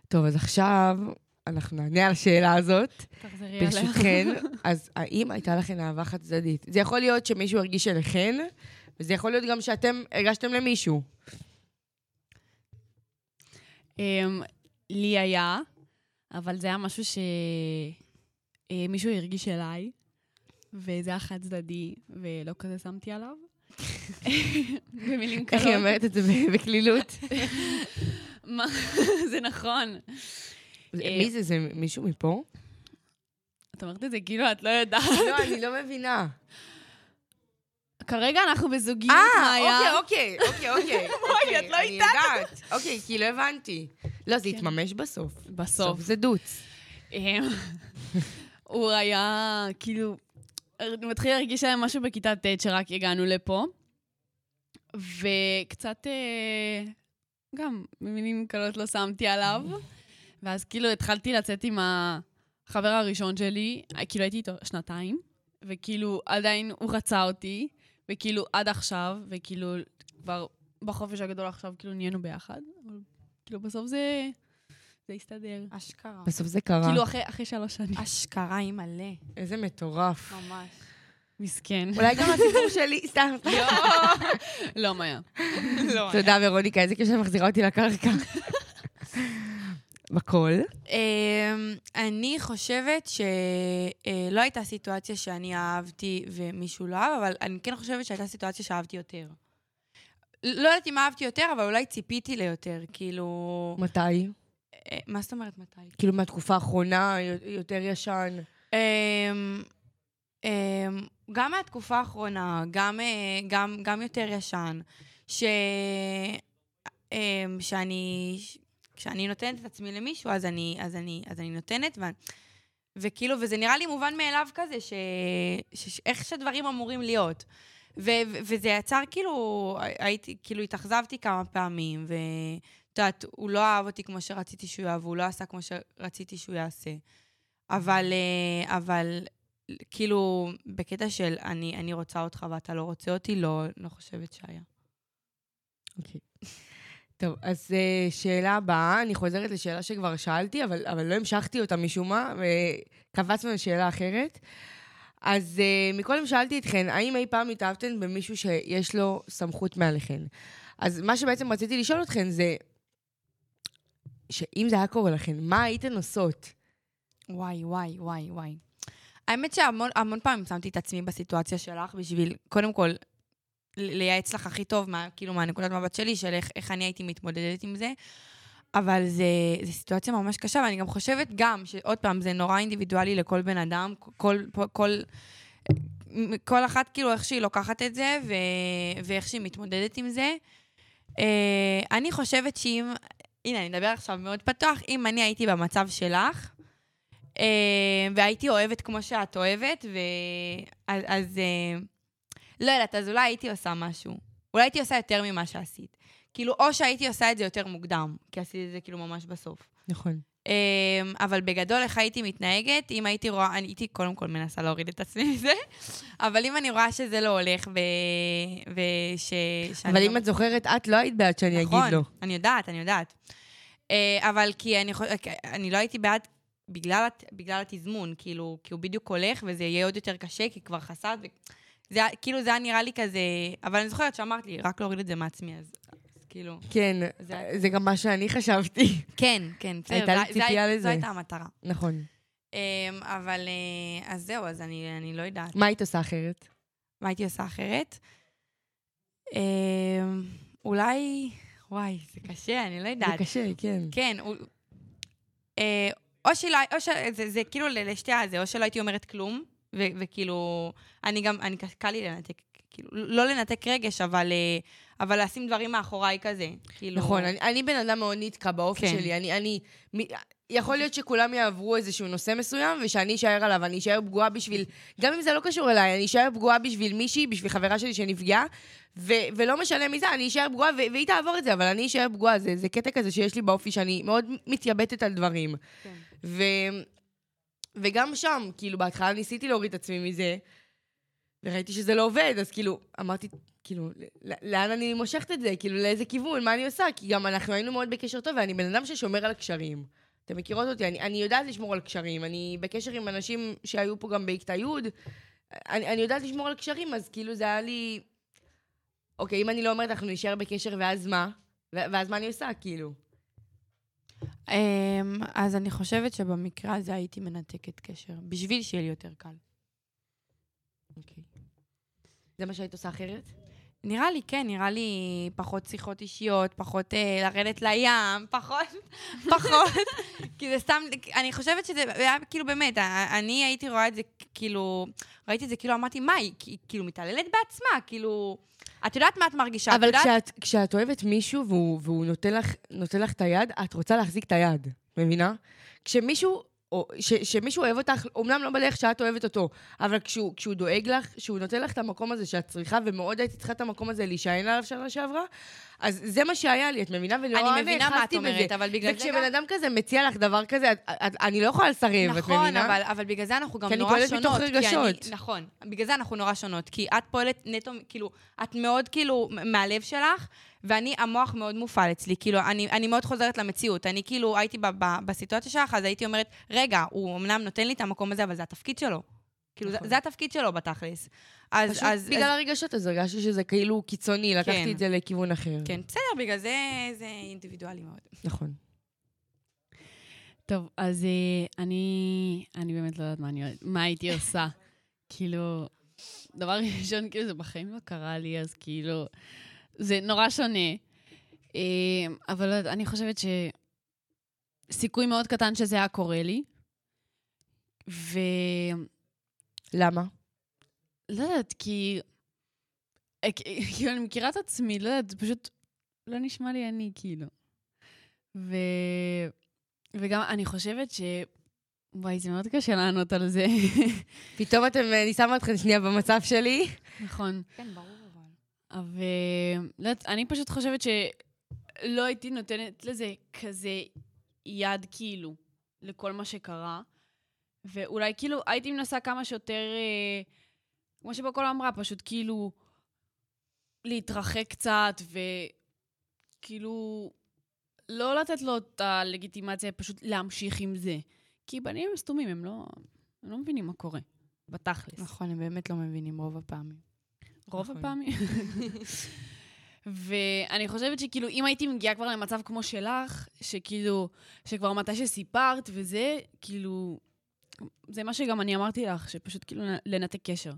טוב, אז עכשיו אנחנו נענה על השאלה הזאת,
תחזרי עליה.
ברשותכן. אז האם הייתה לכם אהבה חד צדדית? זה יכול להיות שמישהו הרגיש אליכן, וזה יכול להיות גם שאתם הרגשתם למישהו.
אמ, לי היה, אבל זה היה משהו שמישהו הרגיש אליי, וזה היה חד צדדי, ולא כזה שמתי עליו. במילים
איך היא
קלות.
אומרת את זה בקלילות?
מה? זה נכון. אה,
מי זה? זה מישהו מפה?
את אומרת את זה כאילו את לא יודעת.
לא, אני לא מבינה.
כרגע אנחנו בזוגיות,
אה,
מאיה.
אוקיי, אוקיי, אוקיי, אוקיי.
את לא
אני
איתנו.
אוקיי, כי לא הבנתי. לא, זה
כן.
יתממש בסוף.
בסוף.
זה דוץ.
אמ, הוא היה, כאילו, הוא מתחיל להרגיש להם משהו בכיתה ט' שרק הגענו לפה, וקצת, אה, גם, במילים קלות לא שמתי עליו, ואז כאילו התחלתי לצאת עם החבר הראשון שלי, כאילו הייתי איתו שנתיים, וכאילו עדיין הוא רצה אותי, וכאילו עד עכשיו, וכאילו כבר בחופש הגדול עכשיו כאילו נהיינו ביחד, אבל כאילו בסוף זה, זה הסתדר.
אשכרה.
בסוף זה קרה.
כאילו אחרי, אחרי שלוש שנים.
אשכרה, היא מלא.
איזה מטורף.
ממש.
מסכן.
אולי גם הסיפור שלי, סתם.
לא, מאיה.
תודה, ורוניקה, איזה כיף שאת מחזירה אותי לקרקע. בכל.
אמ, אני חושבת שלא הייתה סיטואציה שאני אהבתי ומישהו לא אהב, אבל אני כן חושבת שהייתה סיטואציה שאהבתי יותר. לא יודעת אם אהבתי יותר, אבל אולי ציפיתי ליותר, כאילו...
מתי?
אה, מה זאת אומרת מתי?
כאילו מהתקופה האחרונה, יותר ישן.
אמ, אמ, גם מהתקופה האחרונה, גם, אה, גם, גם יותר ישן, ש... שאני, כשאני נותנת את עצמי למישהו, אז אני, אז אני, אז אני נותנת, ו... וכאילו, וזה נראה לי מובן מאליו כזה, ש... ש... איך שהדברים אמורים להיות. ו... ו- וזה יצר כאילו, הייתי, כאילו התאכזבתי כמה פעמים, ואת יודעת, הוא לא אהב אותי כמו שרציתי שהוא יאהב, והוא לא עשה כמו שרציתי שהוא יעשה. אבל, אה, אבל כאילו, בקטע של אני, אני רוצה אותך ואתה לא רוצה אותי, לא, לא חושבת שהיה.
אוקיי. טוב, אז uh, שאלה הבאה, אני חוזרת לשאלה שכבר שאלתי, אבל, אבל לא המשכתי אותה משום מה, וקפצנו לשאלה אחרת. אז uh, מקודם שאלתי אתכן, האם אי פעם התאהבתן במישהו שיש לו סמכות מעליכן? אז מה שבעצם רציתי לשאול אתכן זה, שאם זה היה קורה לכן, מה הייתן עושות?
וואי, וואי, וואי, וואי. האמת שהמון המון פעמים שמתי את עצמי בסיטואציה שלך בשביל, קודם כל, לייעץ לך הכי טוב, מה, כאילו, מהנקודת מבט שלי, של איך, איך אני הייתי מתמודדת עם זה. אבל זה, זה סיטואציה ממש קשה, ואני גם חושבת גם, שעוד פעם, זה נורא אינדיבידואלי לכל בן אדם, כל, כל, כל, אחת כאילו איך שהיא לוקחת את זה, ו, ואיך שהיא מתמודדת עם זה. אה, אני חושבת שאם, הנה, אני אדבר עכשיו מאוד פתוח, אם אני הייתי במצב שלך, אה, והייתי אוהבת כמו שאת אוהבת, ו... אז, אז אה, לא יודעת, אז אולי הייתי עושה משהו. אולי הייתי עושה יותר ממה שעשית. כאילו, או שהייתי עושה את זה יותר מוקדם, כי עשיתי את זה כאילו ממש בסוף.
נכון.
אמ, אבל בגדול, איך הייתי מתנהגת, אם הייתי רואה, אני הייתי קודם כל מנסה להוריד את עצמי מזה, אבל אם אני רואה שזה לא הולך, ו... וש...
אבל
לא-
אם את זוכרת, את לא היית בעד שאני
נכון,
אגיד לו.
אני יודעת, אני יודעת. אה, אבל כי אני אני לא הייתי בעד בגלל, בגלל התזמון, כאילו, כי הוא בדיוק הולך, וזה יהיה עוד יותר קשה, כי כבר חסרת, ו... זה, כאילו, זה היה נראה לי כזה... אבל אני זוכרת שאמרת לי, רק להוריד את זה מעצמי, אז, כאילו...
כן,
זה-
זה גם מה שאני חשבתי.
כן, כן, בסדר.
הייתה לי
זה- זה-
ציפייה
זו
לזה.
הייתה המטרה.
נכון.
אמ, אבל... אה, אז זהו, אז אני, אני לא יודעת.
מה היית עושה אחרת?
מה הייתי עושה אחרת? אמ, אולי... וואי, זה קשה, אני לא
זה
יודעת.
קשה, כן.
כן. אה, או שלא, או ש... זה, זה כאילו לשתי הזה, או שלא הייתי אומרת כלום, ו, וכאילו, אני גם, אני, קל לי לנתק, כאילו, לא לנתק רגש, אבל, אה, אבל לשים דברים מאחוריי כזה, כאילו...
נכון, אני, אני בן אדם מאוד נתקע באופי
כן.
שלי. אני, אני, מ- יכול להיות שכולם יעברו איזשהו נושא מסוים, ושאני אשאר עליו, אני אשאר פגועה בשביל, גם אם זה לא קשור אליי, אני אשאר פגועה בשביל מישהי, בשביל חברה שלי שנפגעה, ו, ולא משנה מזה, אני אשאר פגועה, ו, והיא תעבור את זה, אבל אני אשאר פגועה. זה, זה קטע כזה שיש לי באופי שאני מאוד מתייבטת על דברים.
כן.
ו, וגם שם, כאילו, בהתחלה ניסיתי להוריד את עצמי מזה, וראיתי שזה לא עובד, אז כאילו, אמרתי, כאילו, לאן אני מושכת את זה? כאילו, לאיזה כיוון? מה אני עושה? כי גם אנחנו היינו מאוד בקשר טוב, ואני בן אדם ששומר על קשרים. אתם מכירות אותי? אני, אני יודעת לשמור על קשרים. אני בקשר עם אנשים שהיו פה גם בכיתה י', אני, אני יודעת לשמור על קשרים, אז כאילו זה היה לי... אוקיי, אם אני לא אומרת, אנחנו נשאר בקשר, ואז מה? ואז מה אני עושה, כאילו?
אמ, אז אני חושבת שבמקרה הזה הייתי מנתקת קשר, בשביל שיהיה לי יותר קל.
אוקיי. זה מה שהיית עושה אחרת?
נראה לי, כן, נראה לי פחות שיחות אישיות, פחות אה, לרדת לים, פחות, פחות, כי זה סתם, אני חושבת שזה היה כאילו באמת, ה- אני הייתי רואה את זה כאילו, ראיתי את זה כאילו, אמרתי, מה, היא כאילו מתעללת בעצמה, כאילו, את יודעת מה את מרגישה, את
אבל
יודעת...
כשאת, כשאת אוהבת מישהו והוא, והוא נותן, לך, נותן לך את היד, את רוצה להחזיק את היד, מבינה? כשמישהו, או, ש, שמישהו אוהב אותך, אומנם לא בדרך שאת אוהבת אותו, אבל כשהוא, כשהוא דואג לך, כשהוא נותן לך את המקום הזה שאת צריכה, ומאוד הייתי צריכה את המקום הזה להישען עליו שנה שעברה, אז זה מה שהיה לי, את מבינה? ולא
אני מבינה מה את אומרת,
בזה.
אבל בגלל זה
וכשבן
גם...
אדם כזה מציע לך דבר כזה, את, את, אני לא יכולה לסרב, את
נכון,
מבינה?
אבל, אבל בגלל זה אנחנו גם
כי אני
נורא
פועלת
שונות.
מתוך רגשות.
אני, נכון, בגלל זה אנחנו נורא שונות. כי את פועלת נטו, כאילו, את מאוד כאילו מהלב שלך, ואני, המוח מאוד מופעל אצלי. כאילו, אני, אני מאוד חוזרת למציאות. אני כאילו הייתי ב, ב, בסיטואציה שלך, אז הייתי אומרת, רגע, הוא אמנם נותן לי את המקום הזה, אבל זה התפקיד שלו. כאילו,
נכון.
זה, זה התפקיד שלו בתכלס. אז,
פשוט
אז,
בגלל
אז,
הרגשות, אז הרגשתי שזה כאילו קיצוני, לקחתי
כן.
את זה לכיוון אחר.
כן, בסדר, בגלל זה זה אינדיבידואלי מאוד.
נכון.
טוב, אז אה, אני, אני באמת לא יודעת מה, אני, מה הייתי עושה. כאילו, דבר ראשון, כאילו, זה בחיים לא קרה לי, אז כאילו, זה נורא שונה. אה, אבל לא אני חושבת שסיכוי מאוד קטן שזה היה קורה לי. ו...
למה?
לא יודעת, כי... אה, כי- כאילו, אני מכירה את עצמי, לא יודעת, זה פשוט לא נשמע לי אני, כאילו. ו... וגם אני חושבת ש... וואי, זה מאוד קשה לענות על זה.
פתאום אתם, אני שמה אתכם שנייה במצב שלי.
נכון.
כן, ברור אבל.
אבל... לא יודעת, אני פשוט חושבת שלא הייתי נותנת לזה כזה יד, כאילו, לכל מה שקרה. ואולי כאילו הייתי מנסה כמה שיותר, אה, כמו שבכל אמרה, פשוט כאילו להתרחק קצת, וכאילו לא לתת לו את הלגיטימציה, פשוט להמשיך עם זה. כי בנים הם סתומים, הם לא, הם לא מבינים מה קורה, בתכלס.
נכון, הם באמת לא מבינים רוב הפעמים.
רוב
נכון.
הפעמים. ואני חושבת שכאילו, אם הייתי מגיעה כבר למצב כמו שלך, שכאילו, שכבר מתי שסיפרת וזה, כאילו, זה מה שגם אני אמרתי לך, שפשוט כאילו לנתק קשר.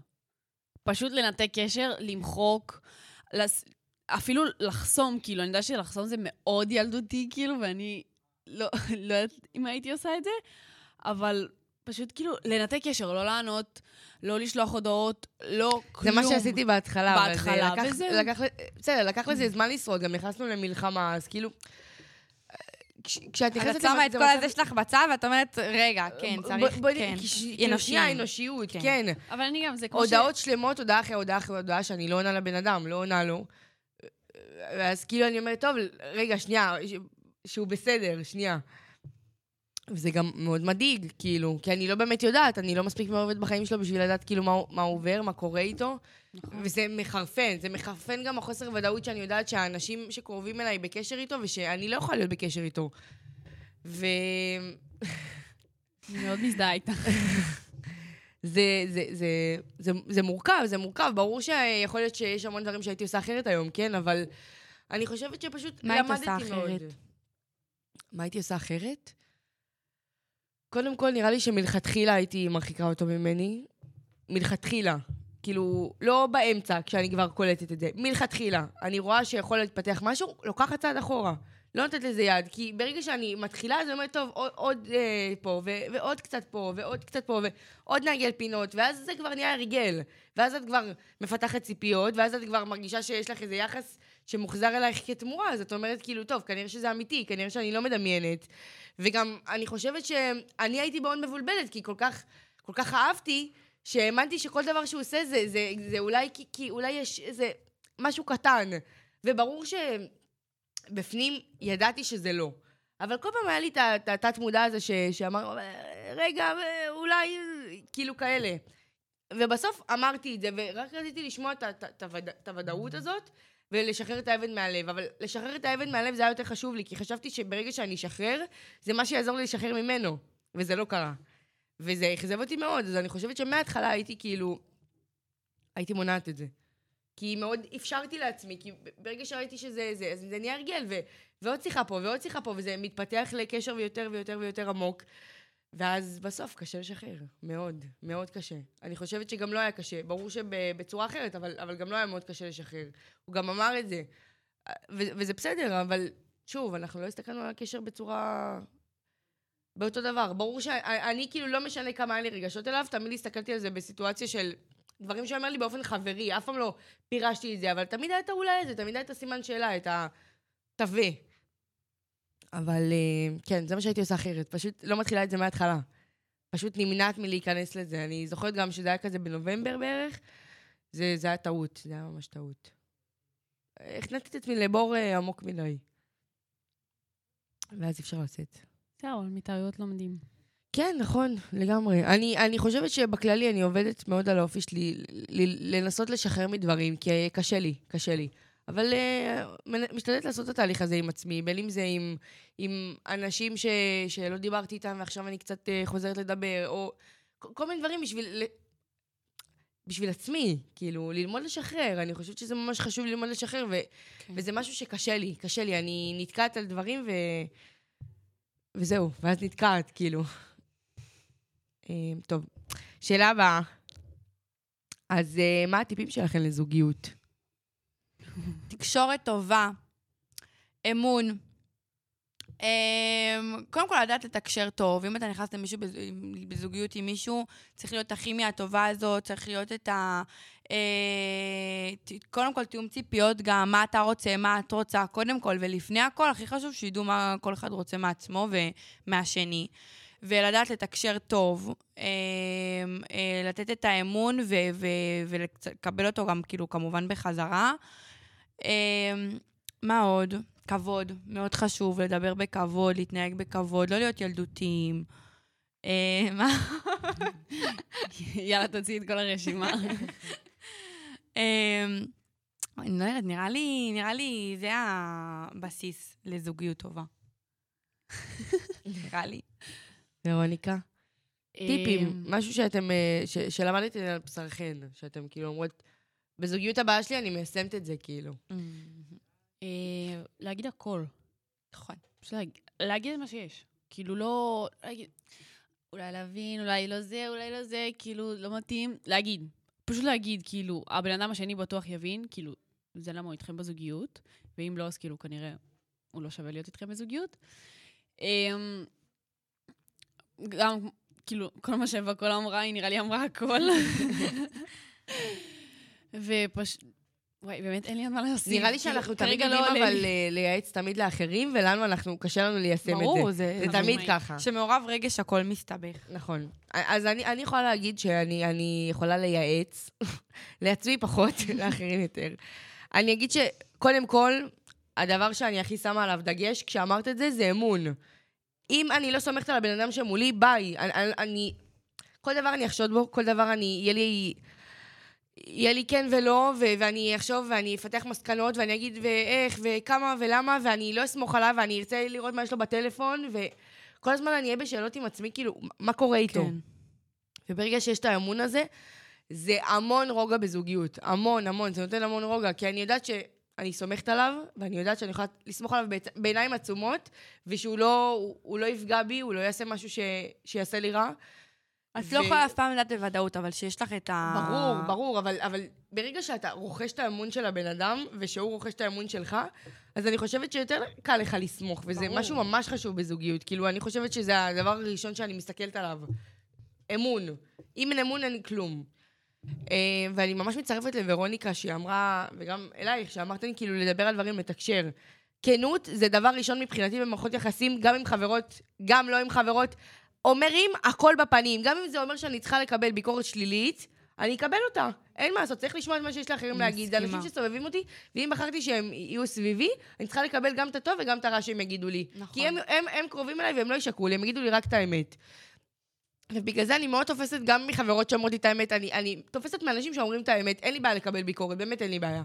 פשוט לנתק קשר, למחוק, לס... אפילו לחסום, כאילו, אני יודעת שלחסום זה מאוד ילדותי, כאילו, ואני לא, לא יודעת אם הייתי עושה את זה, אבל פשוט כאילו לנתק קשר, לא לענות, לא לשלוח הודעות, לא
זה
כלום.
מה שעשיתי בהתחלה. זה
בהתחלה,
לקח-
וזהו.
לקח בסדר, לקח לזה זמן לשרוד, גם נכנסנו למלחמה, אז כאילו... כש- כשאת
את
נכנסת...
שמה
למצב-
את כל הזה שלך בצד, ואת אומרת, רגע, כן, צריך, כן.
שנייה, אנושיות,
כן.
כן.
אבל אני גם, זה כמו ש...
הודעות שלמות, הודעה אחרי הודעה אחרי הודעה, שאני לא עונה לבן אדם, לא עונה לו. ואז כאילו אני אומרת, טוב, רגע, שנייה, שהוא בסדר, שנייה. וזה גם מאוד מדאיג, כאילו, כי אני לא באמת יודעת, אני לא מספיק מעורבת בחיים שלו בשביל לדעת כאילו מה, מה הוא עובר, מה קורה איתו.
נכון.
וזה מחרפן, זה מחרפן גם החוסר ודאות שאני יודעת שהאנשים שקרובים אליי בקשר איתו, ושאני לא יכולה להיות בקשר איתו. ו...
אני מאוד מזדהה איתה.
זה, זה, זה, זה, זה מורכב, זה מורכב. ברור שיכול להיות שיש המון דברים שהייתי עושה אחרת היום, כן? אבל אני חושבת שפשוט
מה היית
למדתי
עושה
מאוד.
אחרת?
מה הייתי עושה אחרת? קודם כל, נראה לי שמלכתחילה הייתי מרחיקה אותו ממני. מלכתחילה. כאילו, לא באמצע, כשאני כבר קולטת את זה. מלכתחילה. אני רואה שיכול להתפתח משהו, לוקחת צעד אחורה. לא נותנת לזה יד, כי ברגע שאני מתחילה, אז אני אומרת, טוב, עוד, עוד אה, פה, ו- ועוד קצת פה, ועוד קצת פה, ועוד נעגל פינות, ואז זה כבר נהיה הרגל. ואז את כבר מפתחת ציפיות, ואז את כבר מרגישה שיש לך איזה יחס שמוחזר אלייך כתמורה, אז את אומרת, כאילו, טוב, כנראה שזה אמיתי, כנראה שאני לא מדמיינת. וגם, אני חושבת שאני הייתי מאוד מבולבלת, כי כל כך, כל כך אהבתי, שהאמנתי שכל דבר שהוא עושה זה, זה, זה אולי כי, כי אולי יש איזה משהו קטן. וברור שבפנים ידעתי שזה לא. אבל כל פעם היה לי את התת-מודע הזה ש, שאמר, רגע, אולי, כאילו כאלה. ובסוף אמרתי את זה, ורק רציתי לשמוע את הוודאות הזאת, ולשחרר את האבן מהלב. אבל לשחרר את האבן מהלב זה היה יותר חשוב לי, כי חשבתי שברגע שאני אשחרר, זה מה שיעזור לי לשחרר ממנו. וזה לא קרה. וזה אכזב אותי מאוד, אז אני חושבת שמההתחלה הייתי כאילו... הייתי מונעת את זה. כי מאוד אפשרתי לעצמי, כי ברגע שראיתי שזה זה, אז זה נהיה הרגל, ו, ועוד שיחה פה, ועוד שיחה פה, וזה מתפתח לקשר ויותר ויותר ויותר עמוק. ואז בסוף קשה לשחרר, מאוד, מאוד קשה. אני חושבת שגם לא היה קשה, ברור שבצורה אחרת, אבל, אבל גם לא היה מאוד קשה לשחרר. הוא גם אמר את זה, ו, וזה בסדר, אבל שוב, אנחנו לא הסתכלנו על הקשר בצורה... באותו דבר. ברור שאני כאילו לא משנה כמה היה לי רגשות אליו, תמיד הסתכלתי על זה בסיטואציה של דברים שהוא אומר לי באופן חברי, אף פעם לא פירשתי את זה, אבל תמיד היה את האולי הזה, תמיד היה את הסימן שאלה, את התווה. אבל אה, כן, זה מה שהייתי עושה אחרת. פשוט לא מתחילה את זה מההתחלה. פשוט נמנעת מלהיכנס לזה. אני זוכרת גם שזה היה כזה בנובמבר בערך, זה, זה היה טעות, זה היה ממש טעות. הכנתי את עצמי לבור אה, עמוק מדי. ואז אפשר לצאת.
זהו, מטעויות לומדים.
כן, נכון, לגמרי. אני, אני חושבת שבכללי אני עובדת מאוד על האופי שלי ל- ל- לנסות לשחרר מדברים, כי קשה לי, קשה לי. אבל uh, משתדלת לעשות את התהליך הזה עם עצמי, בין אם זה עם, עם אנשים ש, שלא דיברתי איתם ועכשיו אני קצת uh, חוזרת לדבר, או כל, כל מיני דברים בשביל, בשביל עצמי, כאילו, ללמוד לשחרר. אני חושבת שזה ממש חשוב ללמוד לשחרר, ו,
כן.
וזה משהו שקשה לי, קשה לי. אני נתקעת על דברים ו... וזהו, ואז נתקעת, כאילו. אה, טוב, שאלה הבאה. אז אה, מה הטיפים שלכם לזוגיות?
תקשורת טובה, אמון. אמ, קודם כל, לדעת לתקשר טוב. אם אתה נכנס למישהו בז- בזוגיות עם מישהו, צריך להיות הכימיה הטובה הזאת, צריך להיות את ה... אה, קודם כל, תיאום ציפיות גם, מה אתה רוצה, מה את רוצה, קודם כל, ולפני הכל, הכי חשוב שידעו מה כל אחד רוצה מעצמו ומהשני. ולדעת לתקשר טוב, אה, אה, לתת את האמון ו- ו- ולקבל אותו גם, כאילו, כמובן בחזרה. מה עוד? כבוד, מאוד חשוב, לדבר בכבוד, להתנהג בכבוד, לא להיות ילדותיים. מה?
יאללה, תוציאי את כל הרשימה.
אה, אני לא יודעת, נראה לי, נראה לי זה הבסיס לזוגיות טובה. נראה לי.
ורוניקה? טיפים,
אמ,
משהו שאתם, אה, שלמדתם על בשרכן, שאתם כאילו אומרות, בזוגיות הבאה שלי אני מיישמת את זה, כאילו.
אה, להגיד הכל.
נכון.
להגיד את מה שיש. כאילו, לא... אולי להבין, אולי לא זה, אולי לא זה, כאילו, לא מתאים. להגיד. פשוט להגיד, כאילו, הבן אדם השני בטוח יבין, כאילו, זה למה הוא איתכם בזוגיות, ואם לא, אז כאילו, כנראה הוא לא שווה להיות איתכם בזוגיות. אמ, גם, כאילו, כל מה שבקול אמרה, היא נראה לי אמרה הכל. ופשוט, וואי, באמת אין לי עוד מה להוסיף.
נראה לי
כאילו,
שאנחנו תמיד
כרגע לא
יודעים אבל
לי.
אה, לייעץ תמיד לאחרים, ולנו אנחנו, קשה לנו ליישם את זה.
ברור, זה...
תמיד. ככה.
שמעורב רגש הכל מסתבך.
נכון. אז אני, אני יכולה להגיד שאני אני יכולה לייעץ, לעצמי פחות, לאחרים יותר. אני אגיד שקודם כל, הדבר שאני הכי שמה עליו דגש, כשאמרת את זה, זה אמון. אם אני לא סומכת על הבן אדם שמולי, ביי. אני... כל דבר אני אחשוד בו, כל דבר אני... יהיה לי... יהיה לי כן ולא, ו- ואני אחשוב ואני אפתח מסקנות ואני אגיד ואיך וכמה ולמה ואני לא אסמוך עליו ואני ארצה לראות מה יש לו בטלפון וכל הזמן אני אהיה בשאלות עם עצמי, כאילו, מה קורה איתו?
כן.
וברגע שיש את האמון הזה, זה המון רוגע בזוגיות. המון, המון. זה נותן המון רוגע, כי אני יודעת שאני סומכת עליו, ואני יודעת שאני יכולה לסמוך עליו בעיניים עצומות, ושהוא לא, לא יפגע בי, הוא לא יעשה משהו ש, שיעשה לי רע.
את לא
ו-
יכולה אף פעם לדעת בוודאות, אבל שיש לך את ה...
ברור, ברור, אבל, אבל ברגע שאתה רוכש את האמון של הבן אדם, ושהוא רוכש את האמון שלך, אז אני חושבת שיותר קל לך לסמוך, וזה
ברור.
משהו ממש חשוב בזוגיות. כאילו, אני חושבת שזה הדבר הראשון שאני מסתכלת עליו. אמון. אם אין אמון, אין כלום. אה, ואני ממש מצטרפת לוורוניקה, שהיא אמרה, וגם אלייך, שאמרת לי כאילו לדבר על דברים, לתקשר. כנות זה דבר ראשון מבחינתי במערכות יחסים, גם עם חברות, גם לא עם חברות. אומרים הכל בפנים. גם אם זה אומר שאני צריכה לקבל ביקורת שלילית, אני אקבל אותה. אין מה לעשות, צריך לשמוע את מה שיש לאחרים להגיד. זה. אנשים שסובבים אותי, ואם בחרתי שהם יהיו סביבי, אני צריכה לקבל גם את הטוב וגם את הרע שהם יגידו לי.
נכון.
כי הם, הם, הם קרובים אליי והם לא ישקרו לי, הם יגידו לי רק את האמת. ובגלל זה אני מאוד תופסת גם מחברות שאומרות לי את האמת, אני, אני תופסת מאנשים שאומרים את האמת, אין לי בעיה לקבל ביקורת, באמת אין לי בעיה.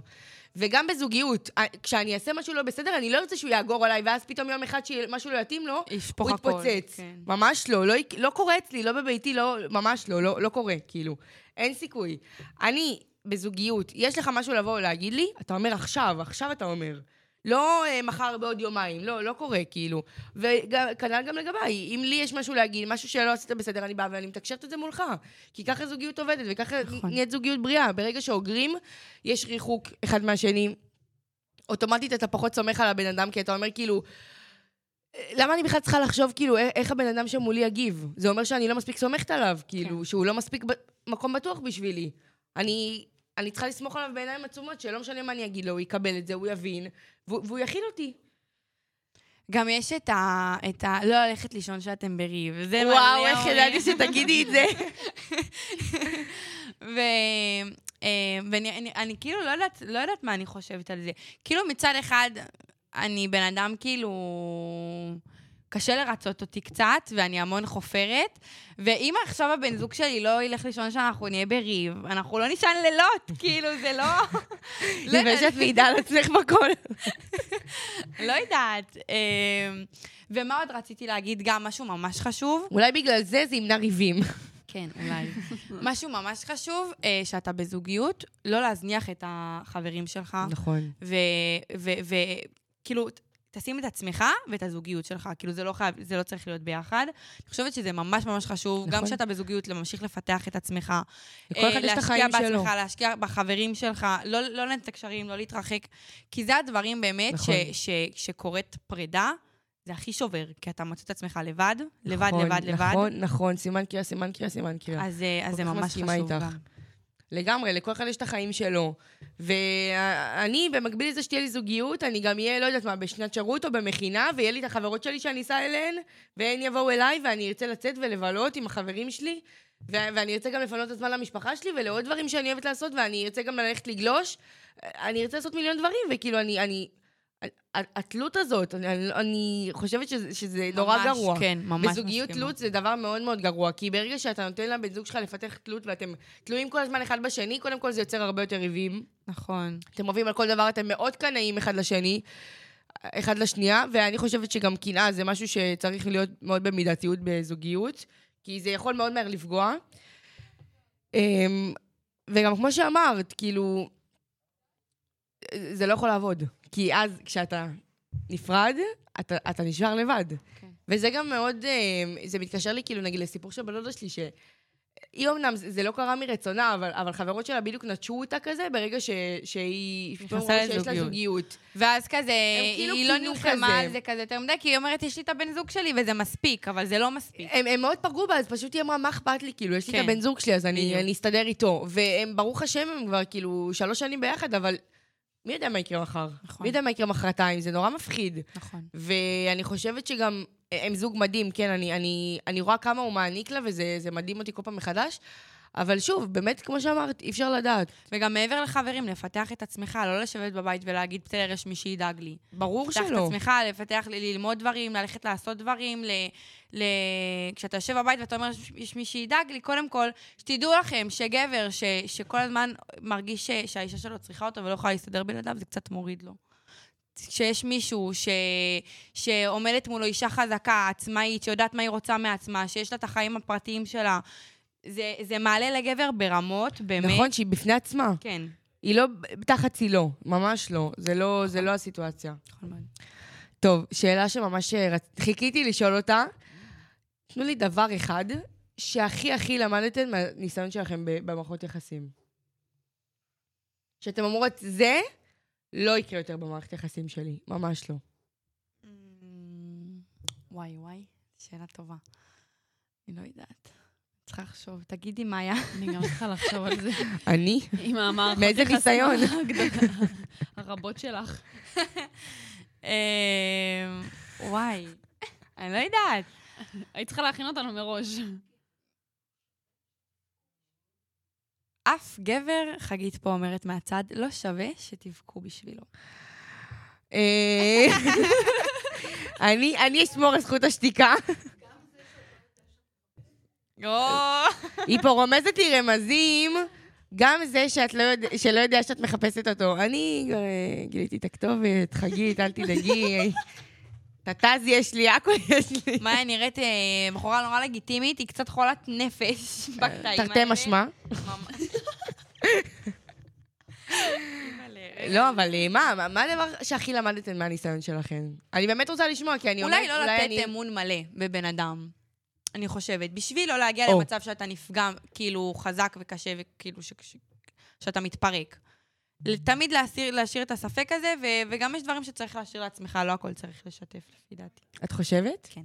וגם בזוגיות, ה- כשאני אעשה משהו לא בסדר, אני לא ארצה שהוא יאגור עליי, ואז פתאום יום אחד שמשהו לא יתאים לו, הוא. יתפוצץ.
כן.
ממש לא, לא, לא קורה אצלי, לא בביתי, לא, ממש לא, לא, לא קורה, כאילו. אין סיכוי. אני, בזוגיות, יש לך משהו לבוא ולהגיד לי, אתה אומר עכשיו, עכשיו אתה אומר. לא אה, מחר בעוד יומיים, לא, לא קורה, כאילו. וכנ"ל גם לגביי, אם לי יש משהו להגיד, משהו שלא עשית בסדר, אני באה ואני מתקשרת את זה מולך. כי ככה זוגיות עובדת, וככה
נכון.
נהיית זוגיות בריאה. ברגע שאוגרים, יש ריחוק אחד מהשני. אוטומטית אתה פחות סומך על הבן אדם, כי אתה אומר כאילו, למה אני בכלל צריכה לחשוב כאילו איך, הבן אדם שמולי יגיב? זה אומר שאני לא מספיק סומכת עליו, כאילו,
כן.
שהוא לא מספיק ב- מקום בטוח בשבילי. אני, אני צריכה לסמוך עליו בעיניים עצומות, שלא משנה מה אני אגיד לו, הוא יקבל את זה, הוא יבין, והוא, יכיל אותי.
גם יש את ה... את ה... לא ללכת לישון שאתם בריב. זה
וואו,
מלא
איך
אומרים.
ידעתי שתגידי את זה.
ו... אה, ואני אני, אני כאילו לא יודעת, לא יודעת מה אני חושבת על זה. כאילו מצד אחד, אני בן אדם כאילו... קשה לרצות אותי קצת, ואני המון חופרת. ואם עכשיו הבן זוג שלי לא ילך לישון שאנחנו נהיה בריב, אנחנו לא נישן לילות, כאילו, זה לא... לא
לפני שאת מעידה על עצמך בכל.
לא יודעת. אה, ומה עוד רציתי להגיד? גם משהו ממש חשוב.
אולי בגלל זה זה ימנע ריבים.
כן, אולי. משהו ממש חשוב, אה, שאתה בזוגיות, לא להזניח את החברים שלך.
נכון.
וכאילו, תשים את עצמך ואת הזוגיות שלך. כאילו, זה לא חייב, זה לא צריך להיות ביחד. אני חושבת שזה ממש ממש חשוב, גם
נכון.
כשאתה בזוגיות, להמשיך לפתח את עצמך.
לכל אחד
אה,
יש את החיים
להשקיע
שלו.
בעצמך, להשקיע בחברים שלך, לא לא לנתק קשרים, לא להתרחק. כי זה הדברים באמת,
נכון.
שקורית פרידה, זה הכי שובר, כי אתה מוצא את עצמך לבד, לבד,
נכון,
לבד, לבד.
נכון, נכון, סימן קריאה, סימן קריאה, סימן קריאה.
אז אה, אז זה ממש חשוב
איתך.
גם.
לגמרי, לכל אחד יש את החיים שלו. ואני, במקביל לזה שתהיה לי זוגיות, אני גם אהיה, לא יודעת מה, בשנת שירות או במכינה, ויהיה לי את החברות שלי שאני אסע אליהן, והן יבואו אליי, ואני ארצה לצאת ולבלות עם החברים שלי, ו- ואני ארצה גם לפנות את הזמן למשפחה שלי, ולעוד דברים שאני אוהבת לעשות, ואני ארצה גם ללכת לגלוש. אני ארצה לעשות מיליון דברים, וכאילו, אני... אני התלות הזאת, אני, אני, חושבת שזה, שזה נורא
ממש,
גרוע.
כן, ממש
בזוגיות
מסכימה.
תלות זה דבר מאוד מאוד גרוע, כי ברגע שאתה נותן לבן זוג שלך לפתח תלות ואתם תלויים כל הזמן אחד בשני, קודם כל זה יוצר הרבה יותר ריבים.
נכון.
אתם אוהבים על כל דבר, אתם מאוד קנאים אחד לשני, אחד לשנייה, ואני חושבת שגם קנאה זה משהו שצריך להיות מאוד במידתיות בזוגיות, כי זה יכול מאוד מהר לפגוע. אמ, וגם כמו שאמרת, כאילו, זה לא יכול לעבוד. כי אז כשאתה נפרד, אתה, אתה נשאר לבד.
כן.
וזה גם מאוד, אמ, זה מתקשר לי כאילו נגיד לסיפור של בדודה שלי, ש... היא אמנם, זה לא קרה מרצונה, אבל, אבל חברות שלה בדיוק נטשו אותה כזה, ברגע ש, שהיא...
נכנסה
שיש לה
לזוגיות.
זוגיות.
ואז כזה,
כאילו
היא לא נלחמה. על זה כזה יותר מדי, כי היא אומרת, יש לי את הבן זוג שלי וזה מספיק, אבל זה לא מספיק.
הם, הם מאוד פגעו בה, אז פשוט היא אמרה, מה אכפת לי? כאילו, יש לי
כן.
את הבן זוג שלי, אז אני. אני אסתדר איתו. והם, ברוך השם, הם כבר כאילו שלוש שנים ביחד, אבל מי יודע מה יקרה מחר?
נכון.
מי יודע מה יקרה מחרתיים? זה נורא מפחיד.
נכון.
ואני חושבת שגם הם זוג מדהים, כן, אני, אני, אני רואה כמה הוא מעניק לה, וזה זה מדהים אותי כל פעם מחדש. אבל שוב, באמת, כמו שאמרת, אי אפשר לדעת.
וגם מעבר לחברים, לפתח את עצמך, לא לשבת בבית ולהגיד, בסדר, יש מי שידאג לי.
ברור
לפתח את
שלא.
עצמך, לפתח, ללמוד דברים, ללכת לעשות דברים. ל, ל... כשאתה יושב בבית ואתה אומר, "יש- יש מי שידאג לי, קודם כל, שתדעו לכם שגבר ש, שכל הזמן מרגיש ש, שהאישה שלו צריכה אותו ולא יכולה להסתדר בלעדיו, זה קצת מוריד לו. כשיש מישהו ש, שעומדת מולו אישה חזקה, עצמאית, שיודעת מה היא רוצה מעצמה, שיש לה את החיים הפרטיים שלה, זה, זה מעלה לגבר ברמות, באמת.
נכון, שהיא בפני עצמה.
כן.
היא לא תחת צילו, ממש לא. זה לא, זה לא הסיטואציה.
נכון מאוד.
טוב, שאלה שממש אה, רצ- חיכיתי לשאול אותה. תנו לי דבר אחד שהכי הכי למדתם מהניסיון שלכם במערכות יחסים. שאתם אומרות, זה לא יקרה יותר במערכת יחסים שלי, ממש לא.
Mm, וואי, וואי, שאלה טובה. אני לא יודעת. צריכה לחשוב. תגידי, מאיה.
אני גם צריכה לחשוב על זה.
אני?
עם המערכות
מאיזה
יחסים
ניסיון?
הגדול- הרבות שלך.
אמ, וואי, אני לא יודעת.
היית צריכה להכין אותנו מראש.
אף גבר, חגית פה אומרת מהצד, לא שווה שתבכו בשבילו.
אה, אני אני אשמור על זכות השתיקה. היא פה רומזת לי רמזים, גם זה שאת לא יודע, שלא יודע שאת מחפשת אותו. אני אה, גיליתי את הכתובת, חגית, אל תדאגי. טטז יש לי, הכל יש לי.
מאיה נראית אה, בחורה נורא לגיטימית, היא קצת חולת נפש בקטעים האלה.
תרתי משמע. לא, אבל אה, מה, מה- מה הדבר שהכי למדתם מהניסיון שלכם? אני באמת רוצה לשמוע, כי אני אומרת,
אולי לא לתת
אני-
אמון מלא בבן אדם. אני חושבת. בשביל לא להגיע
או.
למצב שאתה נפגע, כאילו, חזק וקשה, וכאילו, ש- ש- שאתה מתפרק. תמיד להסיר, להשאיר את הספק הזה, ו- וגם יש דברים שצריך להשאיר לעצמך, לא הכל צריך לשתף, לפי דעתי.
את חושבת?
כן.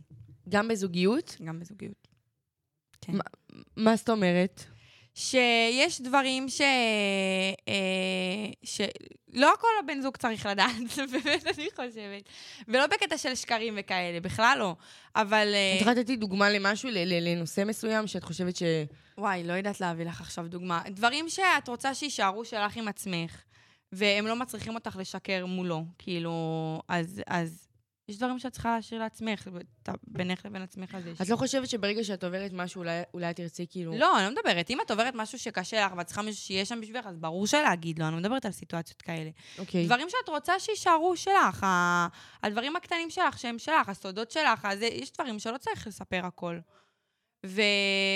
גם בזוגיות?
גם בזוגיות. כן.
מה- מה זאת אומרת?
שיש דברים ש... אה, שלא הכל הבן זוג צריך לדעת, באמת אני חושבת. ולא בקטע של שקרים וכאלה, בכלל לא. אבל... אה,
את יכולה לתת לי דוגמה למשהו, לנושא מסוים שאת חושבת ש...
וואי, לא יודעת להביא לך עכשיו דוגמה. דברים שאת רוצה שיישארו שלך עם עצמך, והם לא מצריכים אותך לשקר מולו. כאילו, אז, אז יש דברים שאת צריכה להשאיר לעצמך, בינך לבין עצמך. זה
את לא חושבת שברגע שאת עוברת משהו, אולי- אולי תרצי כאילו...
לא, אני לא מדברת. אם את עוברת משהו שקשה לך ואת צריכה מישהו שיהיה שם בשבילך, אז ברור שלהגיד לו, אני לא מדברת על סיטואציות כאלה.
אוקיי.
דברים שאת רוצה שיישארו שלך, ה- הדברים הקטנים שלך שהם שלך, הסודות שלך, אז יש דברים שלא צריך לספר הכל. ו...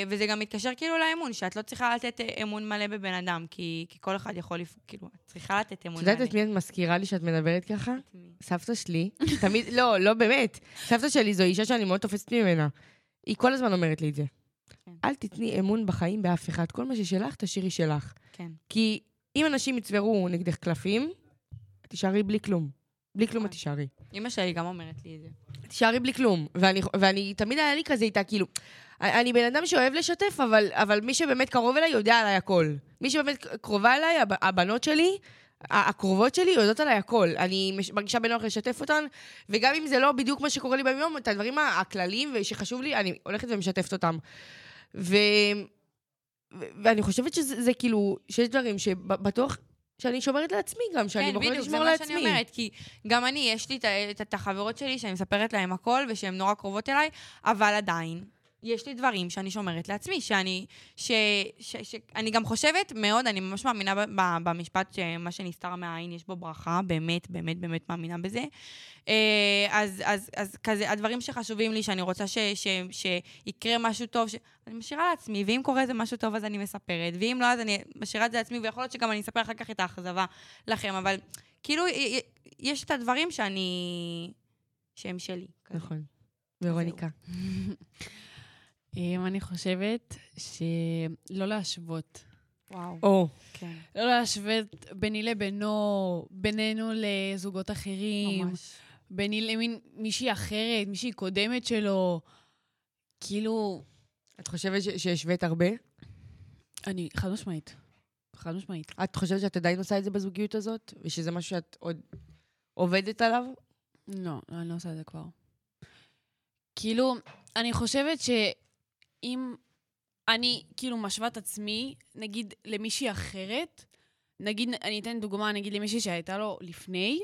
וזה גם מתקשר כאילו לאמון, שאת לא צריכה לתת אמון מלא בבן אדם, כי, כי כל אחד יכול, לפ... כאילו, את צריכה לתת
את
אמון
יודעת
מלא.
את מי את מזכירה לי שאת מדברת ככה?
את?
סבתא שלי, תמיד, לא, לא באמת. סבתא שלי זו אישה שאני מאוד תופסת ממנה. היא כל הזמן אומרת לי את זה.
כן.
אל תתני אמון בחיים באף אחד. כל מה ששלך, תשאירי שלך.
כן.
כי אם אנשים יצברו נגדך קלפים, את תישארי בלי כלום. בלי כלום את
נכון.
תישארי.
אימא שלי גם אומרת לי את זה.
תישארי בלי כלום. ואני, ואני תמיד היה לי כזה איתה, כאילו, אני בן אדם שאוהב לשתף, אבל, אבל מי שבאמת קרוב אליי יודע עליי הכל. מי שבאמת קרובה אליי, הב- הבנות שלי, הקרובות שלי יודעות עליי הכל. אני מרגישה בנוח לשתף אותן, וגם אם זה לא בדיוק מה שקורה לי ביום, את הדברים הכלליים שחשוב לי, אני הולכת ומשתפת אותם. ו... ואני חושבת שזה זה כאילו, שיש דברים שבטוח שאני שומרת לעצמי גם, שאני
כן,
בוחרת
בדיוק, זה
לשמור
מה
לעצמי.
שאני אומרת, כי גם אני, יש לי את החברות שלי שאני מספרת להן הכל, ושהן נורא קרובות אליי, אבל עדיין, יש לי דברים שאני שומרת לעצמי, שאני... ש, ש, ש, אני גם חושבת מאוד, אני ממש מאמינה ב, ב, במשפט שמה שנסתר מהעין יש בו ברכה, באמת, באמת, באמת מאמינה בזה. אה, אז, אז, אז כזה, הדברים שחשובים לי, שאני רוצה ש, ש, שיקרה משהו טוב, ש... אני משאירה לעצמי, ואם קורה איזה משהו טוב אז אני מספרת, ואם לא אז אני משאירה את זה לעצמי, ויכול להיות שגם אני אספר אחר כך את האכזבה לכם, אבל כאילו, יש את הדברים שאני... שהם שלי. כזה.
נכון. ורוניקה.
אני חושבת שלא להשוות.
וואו.
או,
כן.
לא להשוות ביני לבינו, בינינו לזוגות אחרים,
ממש.
ביני למין מישהי אחרת, מישהי קודמת שלו. כאילו,
את חושבת ש- שהשווית הרבה?
אני, חד משמעית. חד משמעית.
את חושבת שאת עדיין עושה את זה בזוגיות הזאת? ושזה משהו שאת עוד עובדת עליו?
לא, אני לא עושה את זה כבר. כאילו, אני חושבת שאם אני כאילו משווה את עצמי, נגיד, למישהי אחרת, נגיד, אני אתן דוגמה, נגיד למישהי שהייתה לו לפני,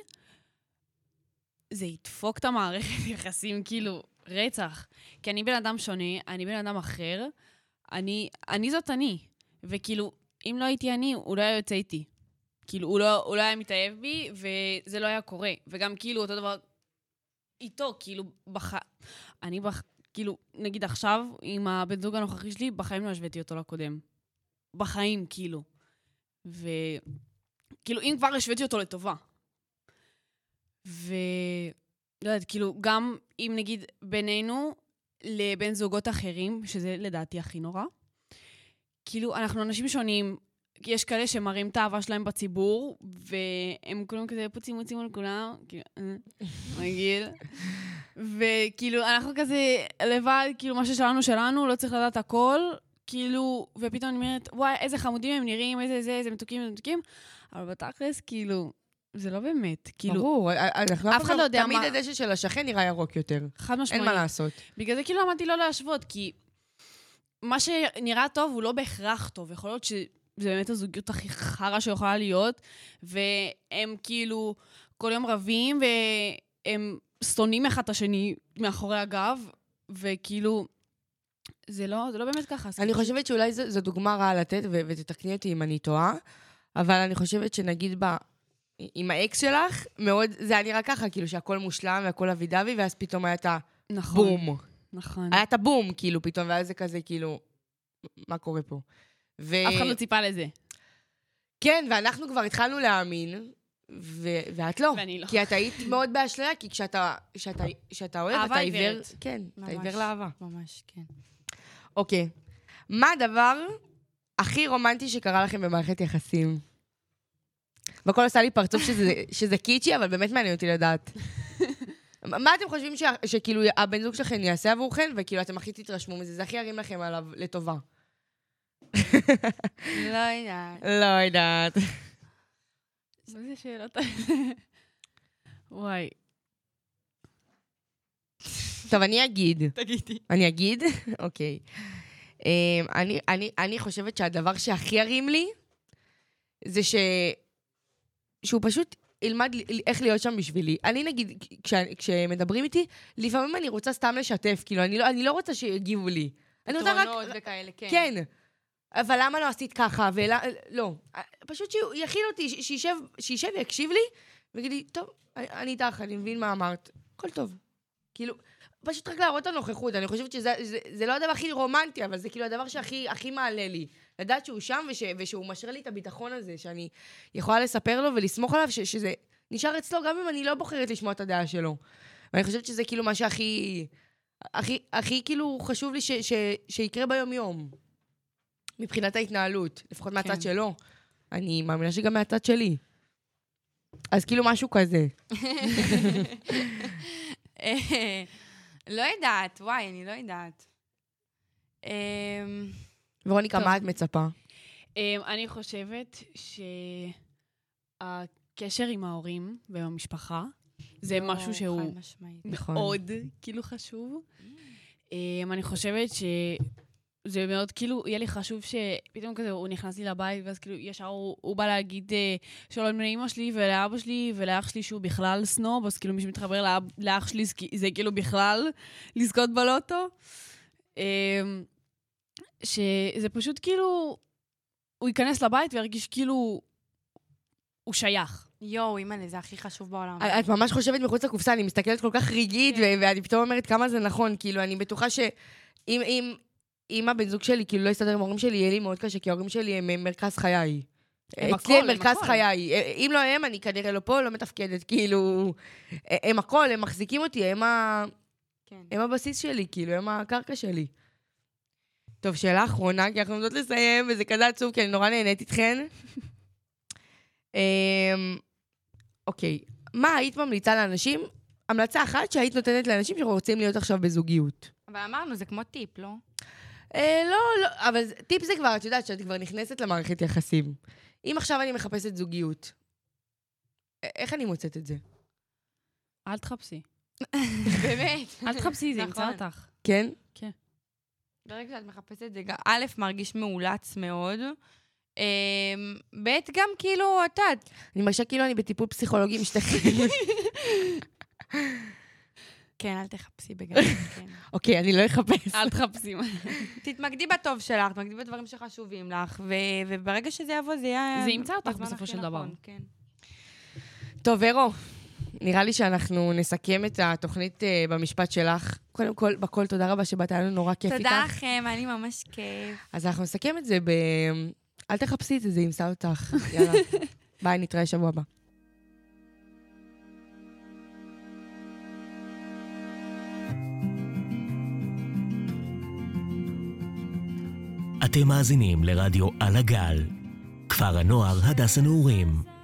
זה ידפוק את המערכת יחסים, כאילו, רצח. כי אני בן אדם שונה, אני בן אדם אחר, אני, אני זאת אני. וכאילו, אם לא הייתי אני, הוא לא היה יוצא איתי. כאילו, הוא לא, הוא לא היה מתאהב בי, וזה לא היה קורה. וגם כאילו, אותו דבר איתו, כאילו, בח... אני בח... כאילו, נגיד עכשיו, עם הבן זוג הנוכחי שלי, בחיים לא השוויתי אותו לקודם. בחיים, כאילו. וכאילו, אם כבר השוויתי אותו לטובה. ו... לא יודעת, כאילו, גם אם נגיד בינינו לבין זוגות אחרים, שזה לדעתי הכי נורא, כאילו, אנחנו אנשים שונים. יש כאלה שמראים את האהבה שלהם בציבור, והם כולם כזה פוצים מוצים על כולם, כאילו, אה, רגיל. וכאילו, אנחנו כזה לבד, כאילו, מה ששלנו שלנו, לא צריך לדעת הכל, כאילו, ופתאום אני אומרת, וואי, איזה חמודים הם נראים, איזה זה, איזה מתוקים, איזה מתוקים, אבל בתכלס, כאילו, זה לא באמת, כאילו,
ברור, אנחנו
אף אחד לא יודע
תמיד
מה-
הדשא של השכן נראה ירוק יותר.
חד משמעית.
אין מה לעשות.
בגלל זה כאילו למדתי לא להשוות, כי מה שנראה טוב הוא לא בהכרח טוב. יכול להיות שזה באמת הזוגיות הכי חרא שיכולה להיות, והם כאילו כל יום רבים, והם שונאים אחד את השני מאחורי הגב, וכאילו, זה לא, זה לא באמת ככה.
אני חושבת שאולי זו, זו דוגמה רעה לתת, ו- ותתקני אותי אם אני טועה, אבל אני חושבת שנגיד ב... עם האקס שלך, מאוד, זה היה נראה ככה, כאילו שהכל מושלם והכל אבי דבי, ואז פתאום היה את
נכון,
הבום.
נכון.
היה את הבום, כאילו, פתאום, ואז זה כזה, כאילו, מה קורה פה? ו...
אף אחד לא ציפה לזה.
כן, ואנחנו כבר התחלנו להאמין, ו- ואת לא.
ואני לא.
כי את היית מאוד באשליה, כי כשאתה, כשאתה, כשאתה אוהב, אתה עיוור...
עיוורת.
כן, אתה
ממש.
עיוור לאהבה.
ממש, כן.
אוקיי. מה הדבר הכי רומנטי שקרה לכם במערכת יחסים? והכל עושה לי פרצוף שזה, שזה קיצ'י, אבל באמת מעניין אותי לדעת. מה אתם חושבים ש, שכאילו הבן זוג שלכם יעשה עבורכם, וכאילו אתם הכי תתרשמו מזה? זה הכי ירים לכם עליו לטובה.
לא יודעת.
לא יודעת.
איזה שאלות. וואי,
טוב, אני אגיד.
תגידי.
אני אגיד? אוקיי. אמ, אני, אני, אני חושבת שהדבר שהכי ירים לי, זה ש... שהוא פשוט ילמד ל- איך להיות שם בשבילי. אני נגיד, כש, כשמדברים איתי, לפעמים אני רוצה סתם לשתף, כאילו, אני לא, אני לא רוצה שיגיבו לי. אני רוצה רק...
פתרונות וכאלה, כן.
כן. אבל למה לא עשית ככה? ולא... לא. פשוט שיכיל אותי, שישב, שישב ויקשיב לי, ויגיד לי, טוב, אני איתך, אני מבין מה אמרת, הכל טוב. כאילו, פשוט רק להראות את הנוכחות. אני חושבת שזה זה, זה לא הדבר הכי רומנטי, אבל זה כאילו הדבר שהכי הכי מעלה לי. לדעת שהוא שם וש, ושהוא משרה לי את הביטחון הזה, שאני יכולה לספר לו ולסמוך עליו, ש, שזה נשאר אצלו, גם אם אני לא בוחרת לשמוע את הדעה שלו. ואני חושבת שזה כאילו מה שהכי... הכי, הכי כאילו חשוב לי ש, ש, שיקרה ביום-יום. מבחינת ההתנהלות, לפחות מהצד
כן.
שלו. אני מאמינה שגם מהצד שלי. אז כאילו משהו כזה.
לא יודעת, וואי, אני לא יודעת. אמ,
ורוניקה. מה את מצפה?
אמ, אני חושבת שהקשר עם ההורים ועם המשפחה זה
לא,
משהו שהוא.
נכון.
מאוד כאילו חשוב. אמ, אני חושבת שזה מאוד כאילו, יהיה לי חשוב שפתאום כזה הוא נכנס לי לבית, ואז כאילו ישר הוא, הוא בא להגיד אה, שלום לאמא שלי ולאבא שלי ולאח שלי שהוא בכלל סנוב, אז כאילו מי שמתחבר לאב, לאח שלי זה זה כאילו בכלל לזכות בלוטו. אמ, שזה פשוט כאילו, הוא ייכנס לבית וירגיש כאילו הוא שייך.
יואו, אימא'לה, זה הכי חשוב בעולם.
את ממש חושבת מחוץ לקופסה, אני מסתכלת כל כך רגעית, ו- ואני פתאום אומרת כמה זה נכון. כאילו, אני בטוחה שאם אם, אם הבן זוג שלי כאילו לא יסתדר עם ההורים שלי, יהיה לי מאוד קשה, כי ההורים שלי הם מרכז חיי.
הם
אצלי הם מרכז
הכל.
חיי. אם לא הם, אני כנראה לא פה, לא מתפקדת. כאילו, הם הכל, הם מחזיקים אותי, הם, ה...
כן.
הם הבסיס שלי, כאילו, הם הקרקע שלי. טוב, שאלה אחרונה, כי אנחנו עומדות לסיים, וזה כזה עצוב, כי אני נורא נהנית איתכן. אמ, אוקיי, מה היית ממליצה לאנשים? המלצה אחת שהיית נותנת לאנשים שרוצים להיות עכשיו בזוגיות.
אבל אמרנו, זה כמו טיפ, לא?
אה, לא, לא, אבל טיפ זה כבר, את יודעת, שאת כבר נכנסת למערכת יחסים. אם עכשיו אני מחפשת זוגיות, איך אני מוצאת את זה?
אל תחפשי.
באמת.
אל תחפשי, זה
נכון.
ימצא אותך.
כן?
ברגע שאת מחפשת זה, גם- א', מרגיש מאולץ מאוד. אמ, ב', גם כאילו, את יודעת,
אני מרגישה כאילו אני בטיפול פסיכולוגי משתכרים.
כן, אל תחפשי בגלל זה, כן.
אוקיי, אני לא אחפש.
אל תחפשי.
תתמקדי בטוב שלך, תתמקדי בדברים שחשובים לך, וברגע שזה יבוא, זה יהיה...
זה ימצא אותך בסופו של דבר.
נכון, כן.
טוב, אירו, נראה לי שאנחנו נסכם את התוכנית אה, במשפט שלך. קודם כל, בכל תודה רבה שבאת, היה לנו נורא כיף איתך.
תודה לכם, היה לי ממש כיף.
אז אנחנו נסכם את זה ב... אל תחפשי את זה, זה ימצא אותך. יאללה. ביי, נתראה שבוע הבא.
אתם מאזינים לרדיו על הגל, כפר הנוער הדס הנעורים.